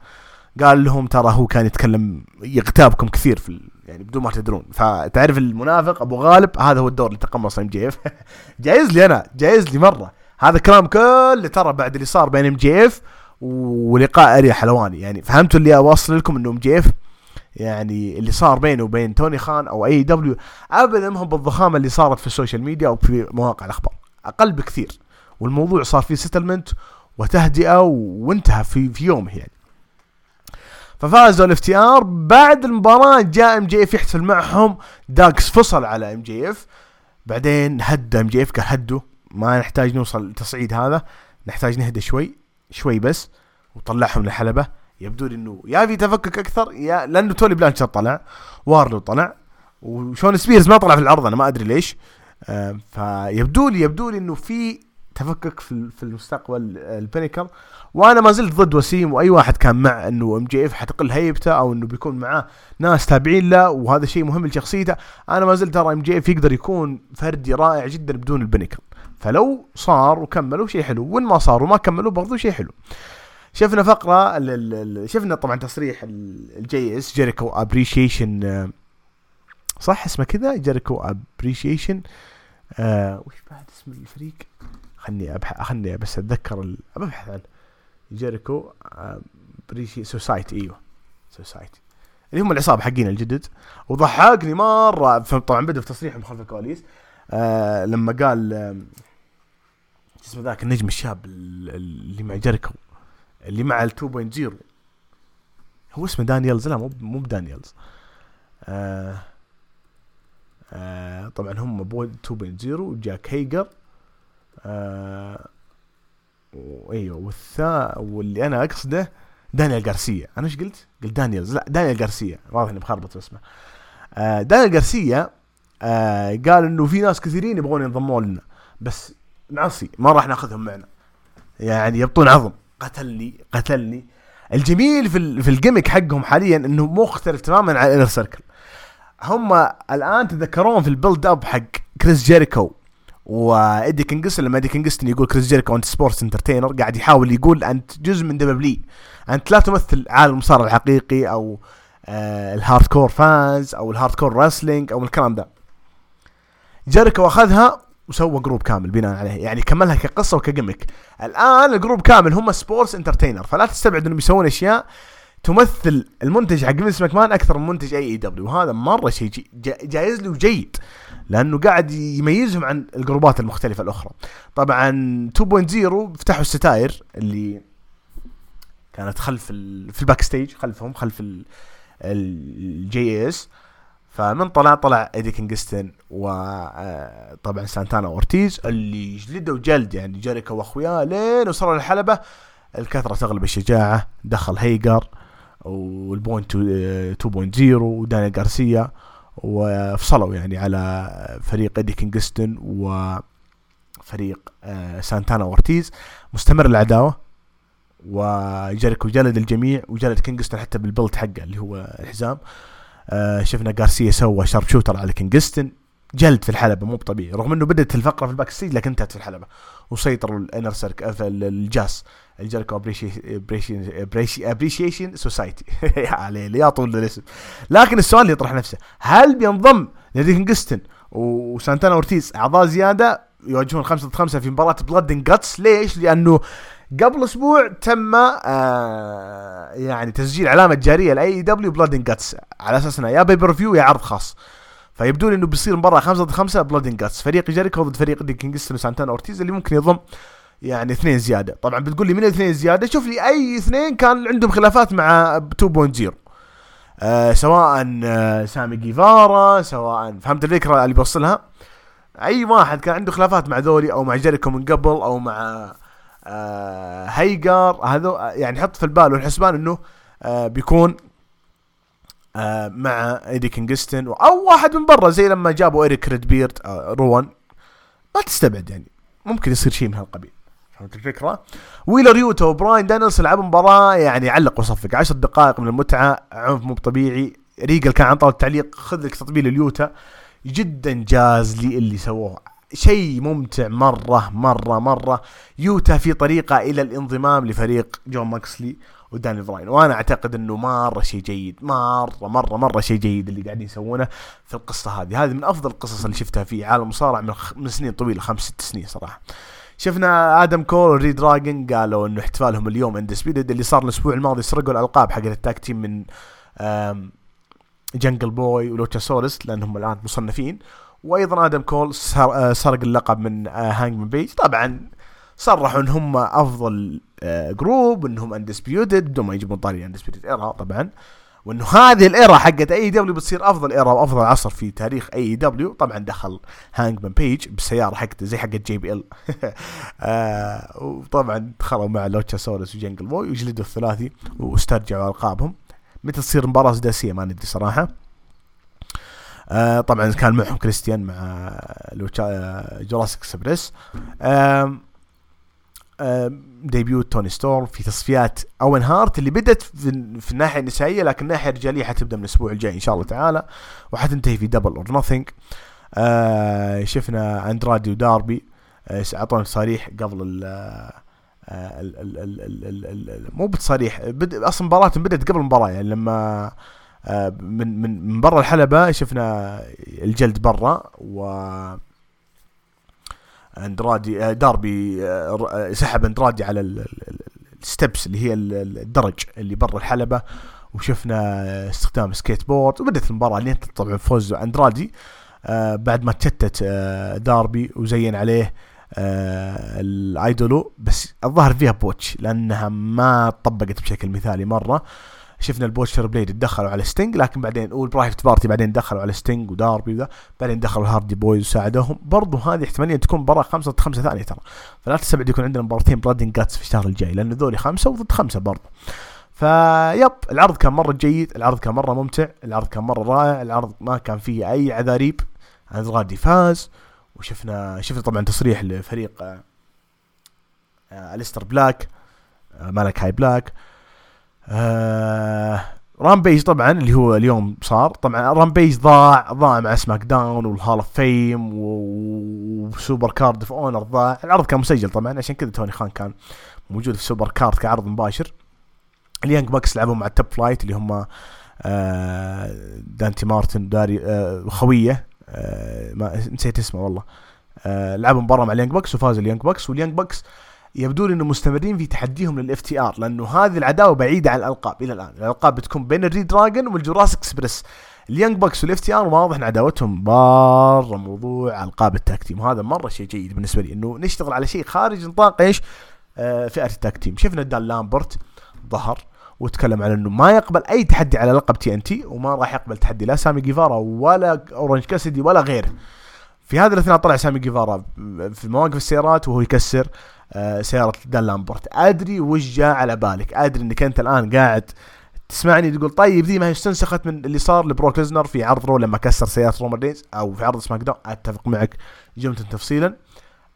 Speaker 1: قال لهم ترى هو كان يتكلم يغتابكم كثير في. يعني بدون ما تدرون. فتعرف المنافق أبو غالب هذا هو الدور اللي تقمصه MJF. جايز لي أنا جايز لي مرة. هذا كلام كله ترى بعد اللي صار بين MJF ولقاء أريل حلواني. يعني فهمتوا اللي أوصل لكم إنه MJF يعني اللي صار بينه وبين توني خان أو AEW ابدا ما هو بالضخامة اللي صارت في ال social media أو في مواقع الأخبار. أقل بكثير. والموضوع صار فيه settlement وتهدئة وانتهى في في يومه يعني. ففازوا ال FTR بعد المباراة جاء MJF يحتفل معهم. داكس فصل على MJF. بعدين هدى MJF قال هدوا. ما نحتاج نوصل للتصعيد هذا. نحتاج نهدى شوي شوي بس. وطلعهم للحلبة. يبدو لي إنه يا في تفكك أكثر يا لأنه تولي بلانشارد طلع واردلو طلع وشون سبيرز ما طلع في العرض أنا ما أدري ليش. آه فيبدو لي يبدو لي إنه في تفكك في في المستقبل ال Pinnacle وأنا ما زلت ضد وسيم وأي واحد كان مع إنه MJF حتقل هيبته أو إنه بيكون معاه ناس تابعين له وهذا شيء مهم لشخصيته. أنا ما زلت ترى MJF يقدر يكون فردي رائع جدا بدون ال Pinnacle فلو صار وكملوا شيء حلو. وين ما صار وما كملوا برضو شيء حلو. شفنا فقرة شفنا طبعا تصريح ال JAS جيريكو Appreciation صح اسمه كذا؟ جيريكو Appreciation آه وش بعد اسم الفريق؟ خلني ابحث خلني بس أتذكر ال... ببحث عنه جيريكو Appreciation Society إيوه Society اللي هم العصابة حقين الجدد. وضحكني مرة طبعا بدا في تصريح خلف الكواليس آه لما قال آه اسمه ذاك النجم الشاب اللي مع جيريكو اللي مع ال 2.0 هو اسمه دانييلز. لا مو مو بدانييلز. آه آه طبعا هم بو 2.0 وجاك هيجر. آه أيوه وال ثا واللي أنا أقصده دانيال جارسيا أنا إيش قلت؟ قلت دانييلز. لا دانيال جارسيا واضح إني مخربط اسمه. دانيال جارسيا آه قال إنه في ناس كثيرين يبغون ينضموا لنا. بس نعصي ما راح ناخذهم معنا. يعني يبطون عظم. قتلني قتلني. الجميل في في ال gimmick حقهم حاليا إنه مختلف تماما عن ال Inner Circle هم الآن تذكرون في ال build up حق كريس جيريكو وإيدي كينجستون لما إيدي كينجستون يقول كريس جيريكو أنت sports entertainer قاعد يحاول يقول أنت جزء من دبليو أنت لا تمثل عالم المصارعه الحقيقي أو آه ال hardcore fans أو ال hardcore wrestling أو الكلام ده. جيريكو أخذها وسوى group كامل بناء عليه. يعني كملها كقصة وك gimmick الآن ال group كامل هم sports entertainer فلا تستبعد إنهم يسوون أشياء تمثل المنتج حق فينس ماكمان أكثر من منتج AEW وهذا مرة شيء جايز له وجيد لأنه قاعد يميزهم عن الجروبات المختلفة الأخرى. طبعا 2.0 فتحوا الستاير اللي كانت خلف في ال backstage خلفهم خلف ال JAS فمن طلع طلع إيدي كينغستون وطبعا سانتانا وأورتيز اللي جلدوا جلد يعني جيريكو وأخوياه لين وصلوا للحلبة. الكثرة تغلب الشجاعة دخل هيجر و 2point0 ودانيال غارسيا وفصلوا يعني على فريق إيدي كينغستون وفريق سانتانا وأورتيز. مستمر العداوة وجيريكو جلد الجميع وجلد كينغستون حتى بال belt حقه اللي هو الحزام. آه شفنا غارسيا سوى sharpshooter على كينغستون جلد في الحلبة مو طبيعي رغم إنه بدأت الفقرة في ال backstage لكن انتهت في الحلبة. وسيطروا ال Inner Circle في ال JAS ال Jericho Appreciation Society. يا علي يا طول الاسم. لكن السؤال اللي يطرح نفسه هل بينضم لإدي كينغستون وسانتانا أورتيز أعضاء زيادة يواجهون خمسة ضد خمسة في مباراة Blood and Guts ليش؟ لأنه قبل أسبوع تم آه يعني تسجيل علامة تجارية ل AEW Blood and Guts على أساس إنه يا pay-per-view يا عرض خاص. فيبدو لي إنه بيصير مباراه 5 ضد 5 Blood and Guts فريق جيريكو ضد فريق إدي كينغستون وسانتانا أورتيز اللي ممكن يضم يعني اثنين زيادة. طبعا بتقول لي من الاثنين زيادة؟ شوف لي أي اثنين كان عندهم خلافات مع 2.0 آه سواء آه سامي جيفارا سواء فهمت الفكرة اللي بوصلها؟ أي واحد كان عنده خلافات مع ذولي أو مع جيريكو من قبل أو مع آه هيجر هذا يعني حط في البال والحسبان إنه آه بيكون آه مع إيدي كينغستون أو واحد من برا زي لما جابوا إيريك ريدبيرد آه روان. ما تستبعد يعني ممكن يصير شيء من هالقبيل. فهمت الفكرة؟ ويلر يوتا وبراين دانيلز لعبوا مباراة يعني علق وصفق. 10 دقائق من المتعة عنف مو طبيعي. ريجل كان عند طاوله التعليق خذ لك تطبيل ليوتا. جدا جاز لي اللي سووه. شيء ممتع مرة مرة مرة يوتا في طريقه إلى الانضمام لفريق جون ماكسلي وداني براين. وأنا أعتقد أنه مرة شيء جيد مرة مرة مرة شيء جيد اللي قاعدين يسوونه في القصة هذه. هذه من أفضل القصص اللي شفتها في عالم المصارعة من, من سنين طويلة خمس ست سنين صراحة. شفنا آدم كول و reDRagon قالوا إنه احتفالهم اليوم undisputed اللي صار الأسبوع الماضي سرقوا الألقاب حق ال tag team من جنجل بوي ولوتشاسورس لأنهم الآن مصنفين. وأيضا آدم كول سرق اللقب من هانجمن بيج طبعا صرحوا ان هم افضل group إنهم undisputed بدون ما يجيبون طاري Undisputed Era طبعا. وانه هذه ال era حقت AEW بتصير أفضل ايرا وأفضل عصر في تاريخ AEW طبعا دخل هانجمن بيج بالسياره حقته زي حقت JBL وطبعا دخلوا مع لوتشاسورس وجنجل بوي وجلدوا الثلاثي واسترجعوا ألقابهم. متى تصير مباراة سداسية ما ندري صراحة. آه طبعا كان معهم كريستيان مع آه Jurassic Express آه debut توني ستورم في تصفيات أوين هارت اللي بدت في, في الناحية النسائية لكن الناحية الرجالية حتبدأ من الأسبوع الجاي إن شاء الله تعالى وحتنتهي في Double or Nothing آه شفنا اندرادي وداربي آه أعطونا تصاريح قبل ال ال مو بتصريح أصلا مباراتهم بدأت قبل المباراة يعني لما آه من من من برا الحلبة شفنا الجلد برا و اندرادي داربي سحب اندرادي على ال steps اللي هي الدرج اللي برا الحلبة. وشفنا استخدام سكيت بورد وبدت المباراه اللي طبعا فوز اندرادي بعد ما تشتت داربي وزين عليه ال El Idolo. بس الظاهر فيها botch لأنها ما طبقت بشكل مثالي مرة. شفنا ال Butcher Blade تدخلوا على ستينج لكن بعدين وال Private Party بعدين دخلوا على ستينج وداربي وذا بعدين دخلوا ال Hardy Boyz وساعدوهم. برضو هذه احتماليه تكون مباراة خمسة ضد خمسة ثانية ترى. فلا تستبعد يكون عندنا مباراتين Blood and Guts في الشهر الجاي لأن ذولي خمسة وضد خمسة برضو. فيب العرض كان مرة جيد العرض كان مرة ممتع العرض كان مرة رائع العرض ما كان فيه أي عذاريب. غادي فاز وشفنا شفنا طبعا تصريح لفريق أليستر بلاك مالاكاي بلاك آه Rampage طبعا اللي هو اليوم صار. طبعا Rampage ضاع ضاع مع SmackDown وال Hall of Fame و Supercard of Honor ضاع. العرض كان مسجل طبعا عشان كذا توني خان كان موجود في Supercard كعرض مباشر. ال Young Bucks لعبوا مع ال Top Flight اللي هم آه دانتي مارتن داري آه خوية آه ما نسيت اسمه والله. آه لعبوا مباراة مع ال Young Bucks وفاز ال Young Bucks وال Young Bucks يبدو لي إنه مستمرين في تحديهم لل FTR لأنه هذه العداوة بعيدة عن الألقاب إلى الآن، الألقاب بتكون بين ال reDRagon وال Jurassic Express. ال Young Bucks وال FTR واضح إن عداوتهم برا موضوع ألقاب ال tag team وهذا مرة شيء جيد بالنسبة لي إنه نشتغل على شيء خارج نطاق إيش؟ آه فئة ال tag team، شفنا دان لامبرت ظهر وتكلم عن إنه ما يقبل أي تحدي على لقب TNT وما راح يقبل تحدي لا سامي جيفارا ولا أورنج كاسيدي ولا غيره. في هذه الاثناء طلع سامي جيفارا في مواقف السيارات وهو يكسر آه سيارة دان لامبرت. أدري وش جاء على بالك. أدري إنك أنت الآن قاعد تسمعني تقول طيب ذي ما هي استنسخت من اللي صار لبروك ليزنر في عرض Raw لما كسر سيارة رومان رينز أو في عرض SmackDown. أتفق معك جملة تفصيلا.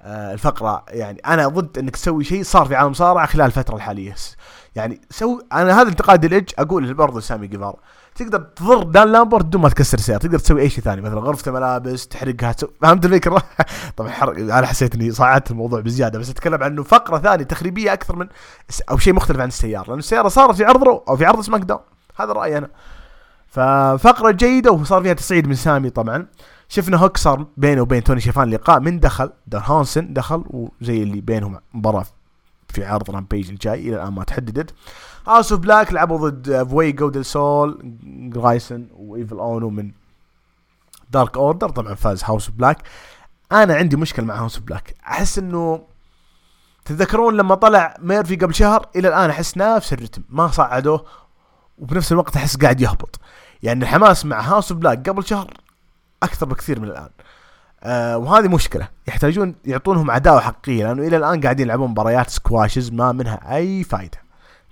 Speaker 1: آه الفقرة يعني أنا ضد إنك تسوي شيء صار في عالم مصارعة خلال الفترة الحالية. يعني سوي أنا هذا انتقاد لل AEW أقول برضه سامي جيفارا تقدر تضر دان لامبرت بدون ما تكسر سيارة تقدر تسوي أي شيء ثاني مثلا غرفة ملابس تحرقها تسوي فهمت الفكرة؟ طبعا حرق أنا حسيت إني صعدت الموضوع بزيادة بس أتكلم عن إنه فقرة ثانية تخريبية أكثر من أو شيء مختلف عن السيارة لأن السيارة صارت في عرض Raw أو في عرض SmackDown. هذا رأيي أنا. ففقرة جيدة وصار فيها تصعيد من سامي طبعا. شفنا هوك صار بينه وبين توني شيفان لقاء من دخل دانهاوسن دخل وزي اللي بينهم مباراة في عرض Rampage الجاي إلى الآن ما تحددت. House of Black لعبوا ضد فويجو ديل سول جرايسن وايفل اونو من Dark Order طبعا فاز House of Black أنا عندي مشكلة مع House of Black أحس إنه تتذكرون لما طلع ميرفي قبل شهر إلى الآن أحس نفس الرتم ما صعدوه وبنفس الوقت أحس قاعد يهبط. يعني الحماس مع House of Black قبل شهر أكثر بكثير من الآن. آه وهذه مشكلة. يحتاجون يعطونهم عداوة حقيقية لأنه إلى الآن قاعدين يلعبون مباريات squashes ما منها أي فائده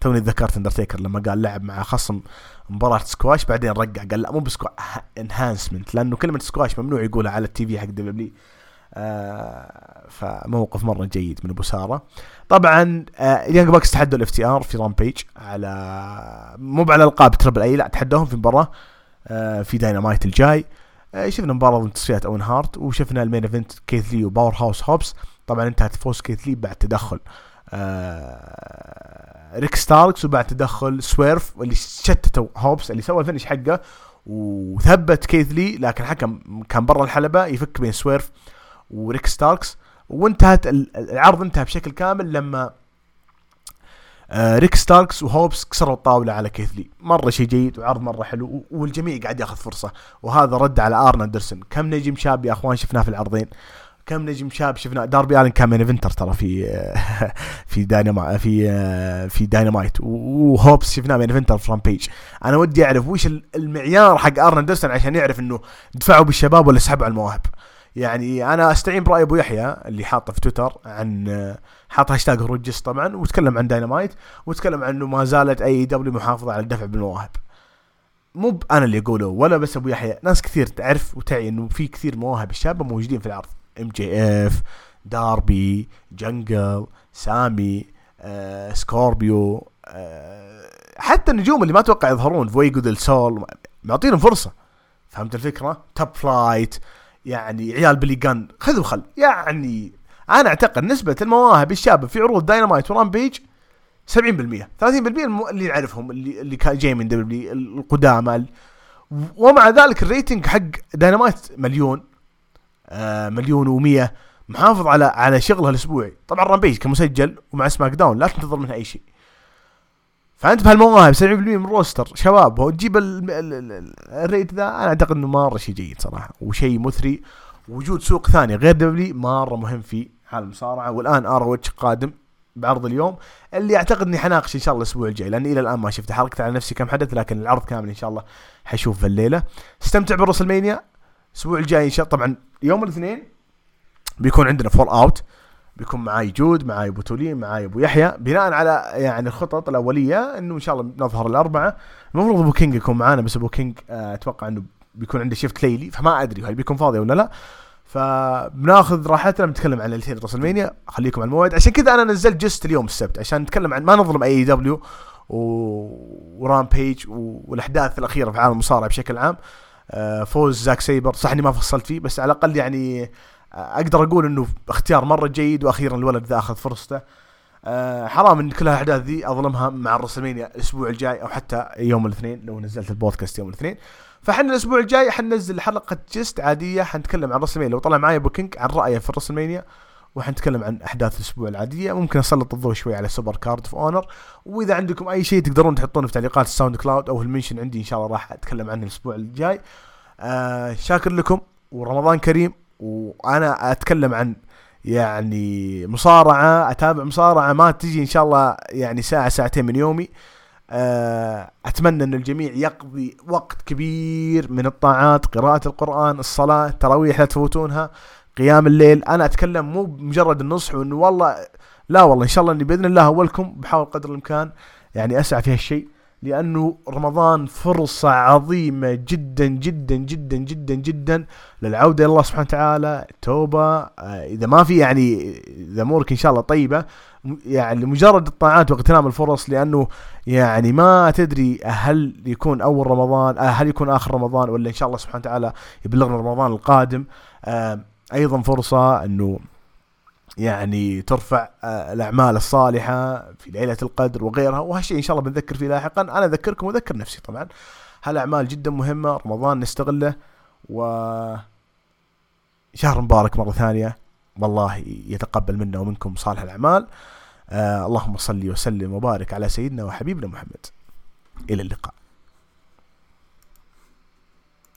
Speaker 1: توني تذكرت اندرتيكر لما قال لعب مع خصم مباراة سكواش بعدين رجع قال لا مو ب squash enhancement لأنه كلمة سكواش ممنوع يقولها على ال TV حق دبليو آه فموقف مرة جيد من أبو سارة. طبعا آه ال Young Bucks تحدوا ال FTR في Rampage على مو على ألقاب Triple A لا تحدوهم في مباراة آه في داينامايت الجاي. آه شفنا مباراة ضد تصفيات أوين هارت وشفنا ال main event كيث لي و Powerhouse هوبس طبعا انتهت فوز كيث لي بعد تدخل. آه ريك ستاركس وبعد تدخل سويرف واللي شتتوا هوبس اللي سوى ال finish حقه وثبت كيث لي لكن الحكم كان برا الحلبة يفك بين سويرف وريك ستاركس. وانتهت العرض انتهى بشكل كامل لما آه ريك ستاركس وهوبس كسروا الطاولة على كيث لي. مرة شيء جيد وعرض مرة حلو والجميع قاعد ياخذ فرصة. وهذا رد على آرن أندرسون. كم نجم شاب يا أخوان شفناه في العرضين؟ كم نجم شاب شفنا داربي آلن كان main eventer ترى في في داينما في في داينامايت وهوبس شفناه main eventer في أنا ودي أعرف وش المعيار حق ارن اندرسون عشان يعرف إنه دفعوا بالشباب ولا سحبوا على المواهب. يعني أنا أستعين برأي أبو يحيى اللي حاطه في تويتر عن حاط هاشتاج جست طبعا وتكلم عن داينامايت وتكلم عن إنه ما زالت AEW محافظة على الدفع بالمواهب. مو أنا اللي أقوله ولا بس أبو يحيى ناس كثير تعرف وتعي إنه في كثير مواهب الشابة موجودين في العرض. MJF داربي Jungle سامي آه، سكوربيو آه، حتى النجوم اللي ما أتوقع يظهرون فويجو ديل سول معطينهم فرصة. فهمت الفكرة؟ Top Flight يعني عيال بلي جان خذ وخل. يعني أنا أعتقد نسبة المواهب الشابه في عروض Dynamite و Rampage 70% 30% اللي نعرفهم اللي اللي كان جاي من دبليو القدامى. ومع ذلك ال rating حق داينامايت مليون. مليون و100 محافظ على على شغله الأسبوعي. طبعا Rampage كمسجل ومع SmackDown لا تنتظر منها أي شيء. فأنت بهالمواهب 70% من ال roster شباب هو تجيب ال rate ذا أنا أعتقد إنه مره شيء جيد صراحة وشيء مثري. وجود سوق ثاني غير دبلي مره مهم في عالم المصارعة. والآن ار قادم بعرض اليوم اللي أعتقد إني حناقش إن شاء الله الأسبوع الجاي لاني إلى الآن ما شفت حركت على نفسي كم حدث لكن العرض كامل إن شاء الله حشوف في الليلة استمتع بال WrestleMania. الأسبوع الجاي إن شاء الله. طبعا يوم الاثنين بيكون عندنا Fallout بيكون معاي جود معاي أبو تولين معاي أبو يحيى. بناء على يعني الخطط الأولية إنه إن شاء الله نظهر الأربعة. المفروض أبو كينج يكون معانا بس أبو كينج آه، أتوقع إنه بيكون عنده shift ليلي. فما أدري هل بيكون فاضي ولا لا. فبناخذ راحتنا بنتكلم عن الاثنين WrestleMania خليكم على الموعد. عشان كذا أنا نزلت جست اليوم السبت عشان نتكلم عن ما نظلم AEW و Rampage والأحداث الأخيرة في عالم المصارعة بشكل عام. فوز زاك سيبر. صح إني ما فصلت فيه بس على الأقل يعني أقدر أقول إنه اختيار مرة جيد وأخيرا الولد ذا أخذ فرصته. أه حرام إن كل الاحداث ذي أظلمها مع ال WrestleMania الأسبوع الجاي أو حتى يوم الاثنين لو نزلت البودكاست يوم الاثنين. فإحنا الأسبوع الجاي حننزل حلقة جست عادية حنتكلم عن WrestleMania لو طلع معي أبو كينج عن رأيه في ال WrestleMania وحنتكلم عن أحداث الأسبوع العادية. ممكن أسلط الضوء شوي على Supercard of Honor وإذا عندكم أي شيء تقدرون تحطونه في تعليقات ال SoundCloud أو ال mention عندي إن شاء الله راح أتكلم عنه الأسبوع الجاي. آه شاكر لكم ورمضان كريم. وأنا أتكلم عن يعني مصارعة أتابع مصارعة. ما تجي إن شاء الله يعني ساعة ساعتين من يومي. آه، أتمنى إن الجميع يقضي وقت كبير من الطاعات قراءة القرآن الصلاة التراويح لا تفوتونها. قيام الليل. أنا أتكلم مو بمجرد النصح وانه والله لا والله إن شاء الله إني بإذن الله أولكم بحاول قدر الإمكان يعني اسعى في هالشيء لأنه رمضان فرصة عظيمة جدا جدا جدا جدا جدا للعودة إلى الله سبحانه وتعالى. توبة. آه، إذا ما في يعني إذا أمورك إن شاء الله طيبة يعني مجرد الطاعات واغتنام الفرص لأنه يعني ما تدري هل يكون أول رمضان آه، هل يكون آخر رمضان ولا إن شاء الله سبحانه وتعالى يبلغنا رمضان القادم. أيضا فرصة أنه يعني ترفع آه، الأعمال الصالحة في ليلة القدر وغيرها وهالشيء إن شاء الله بنذكر فيه لاحقا. أنا أذكركم وأذكر نفسي طبعا. هالأعمال جدا مهمة رمضان نستغله و شهر مبارك مرة ثانية. والله يتقبل منا ومنكم صالح الأعمال. آه اللهم صل وسلم وبارك على سيدنا وحبيبنا محمد. إلى اللقاء.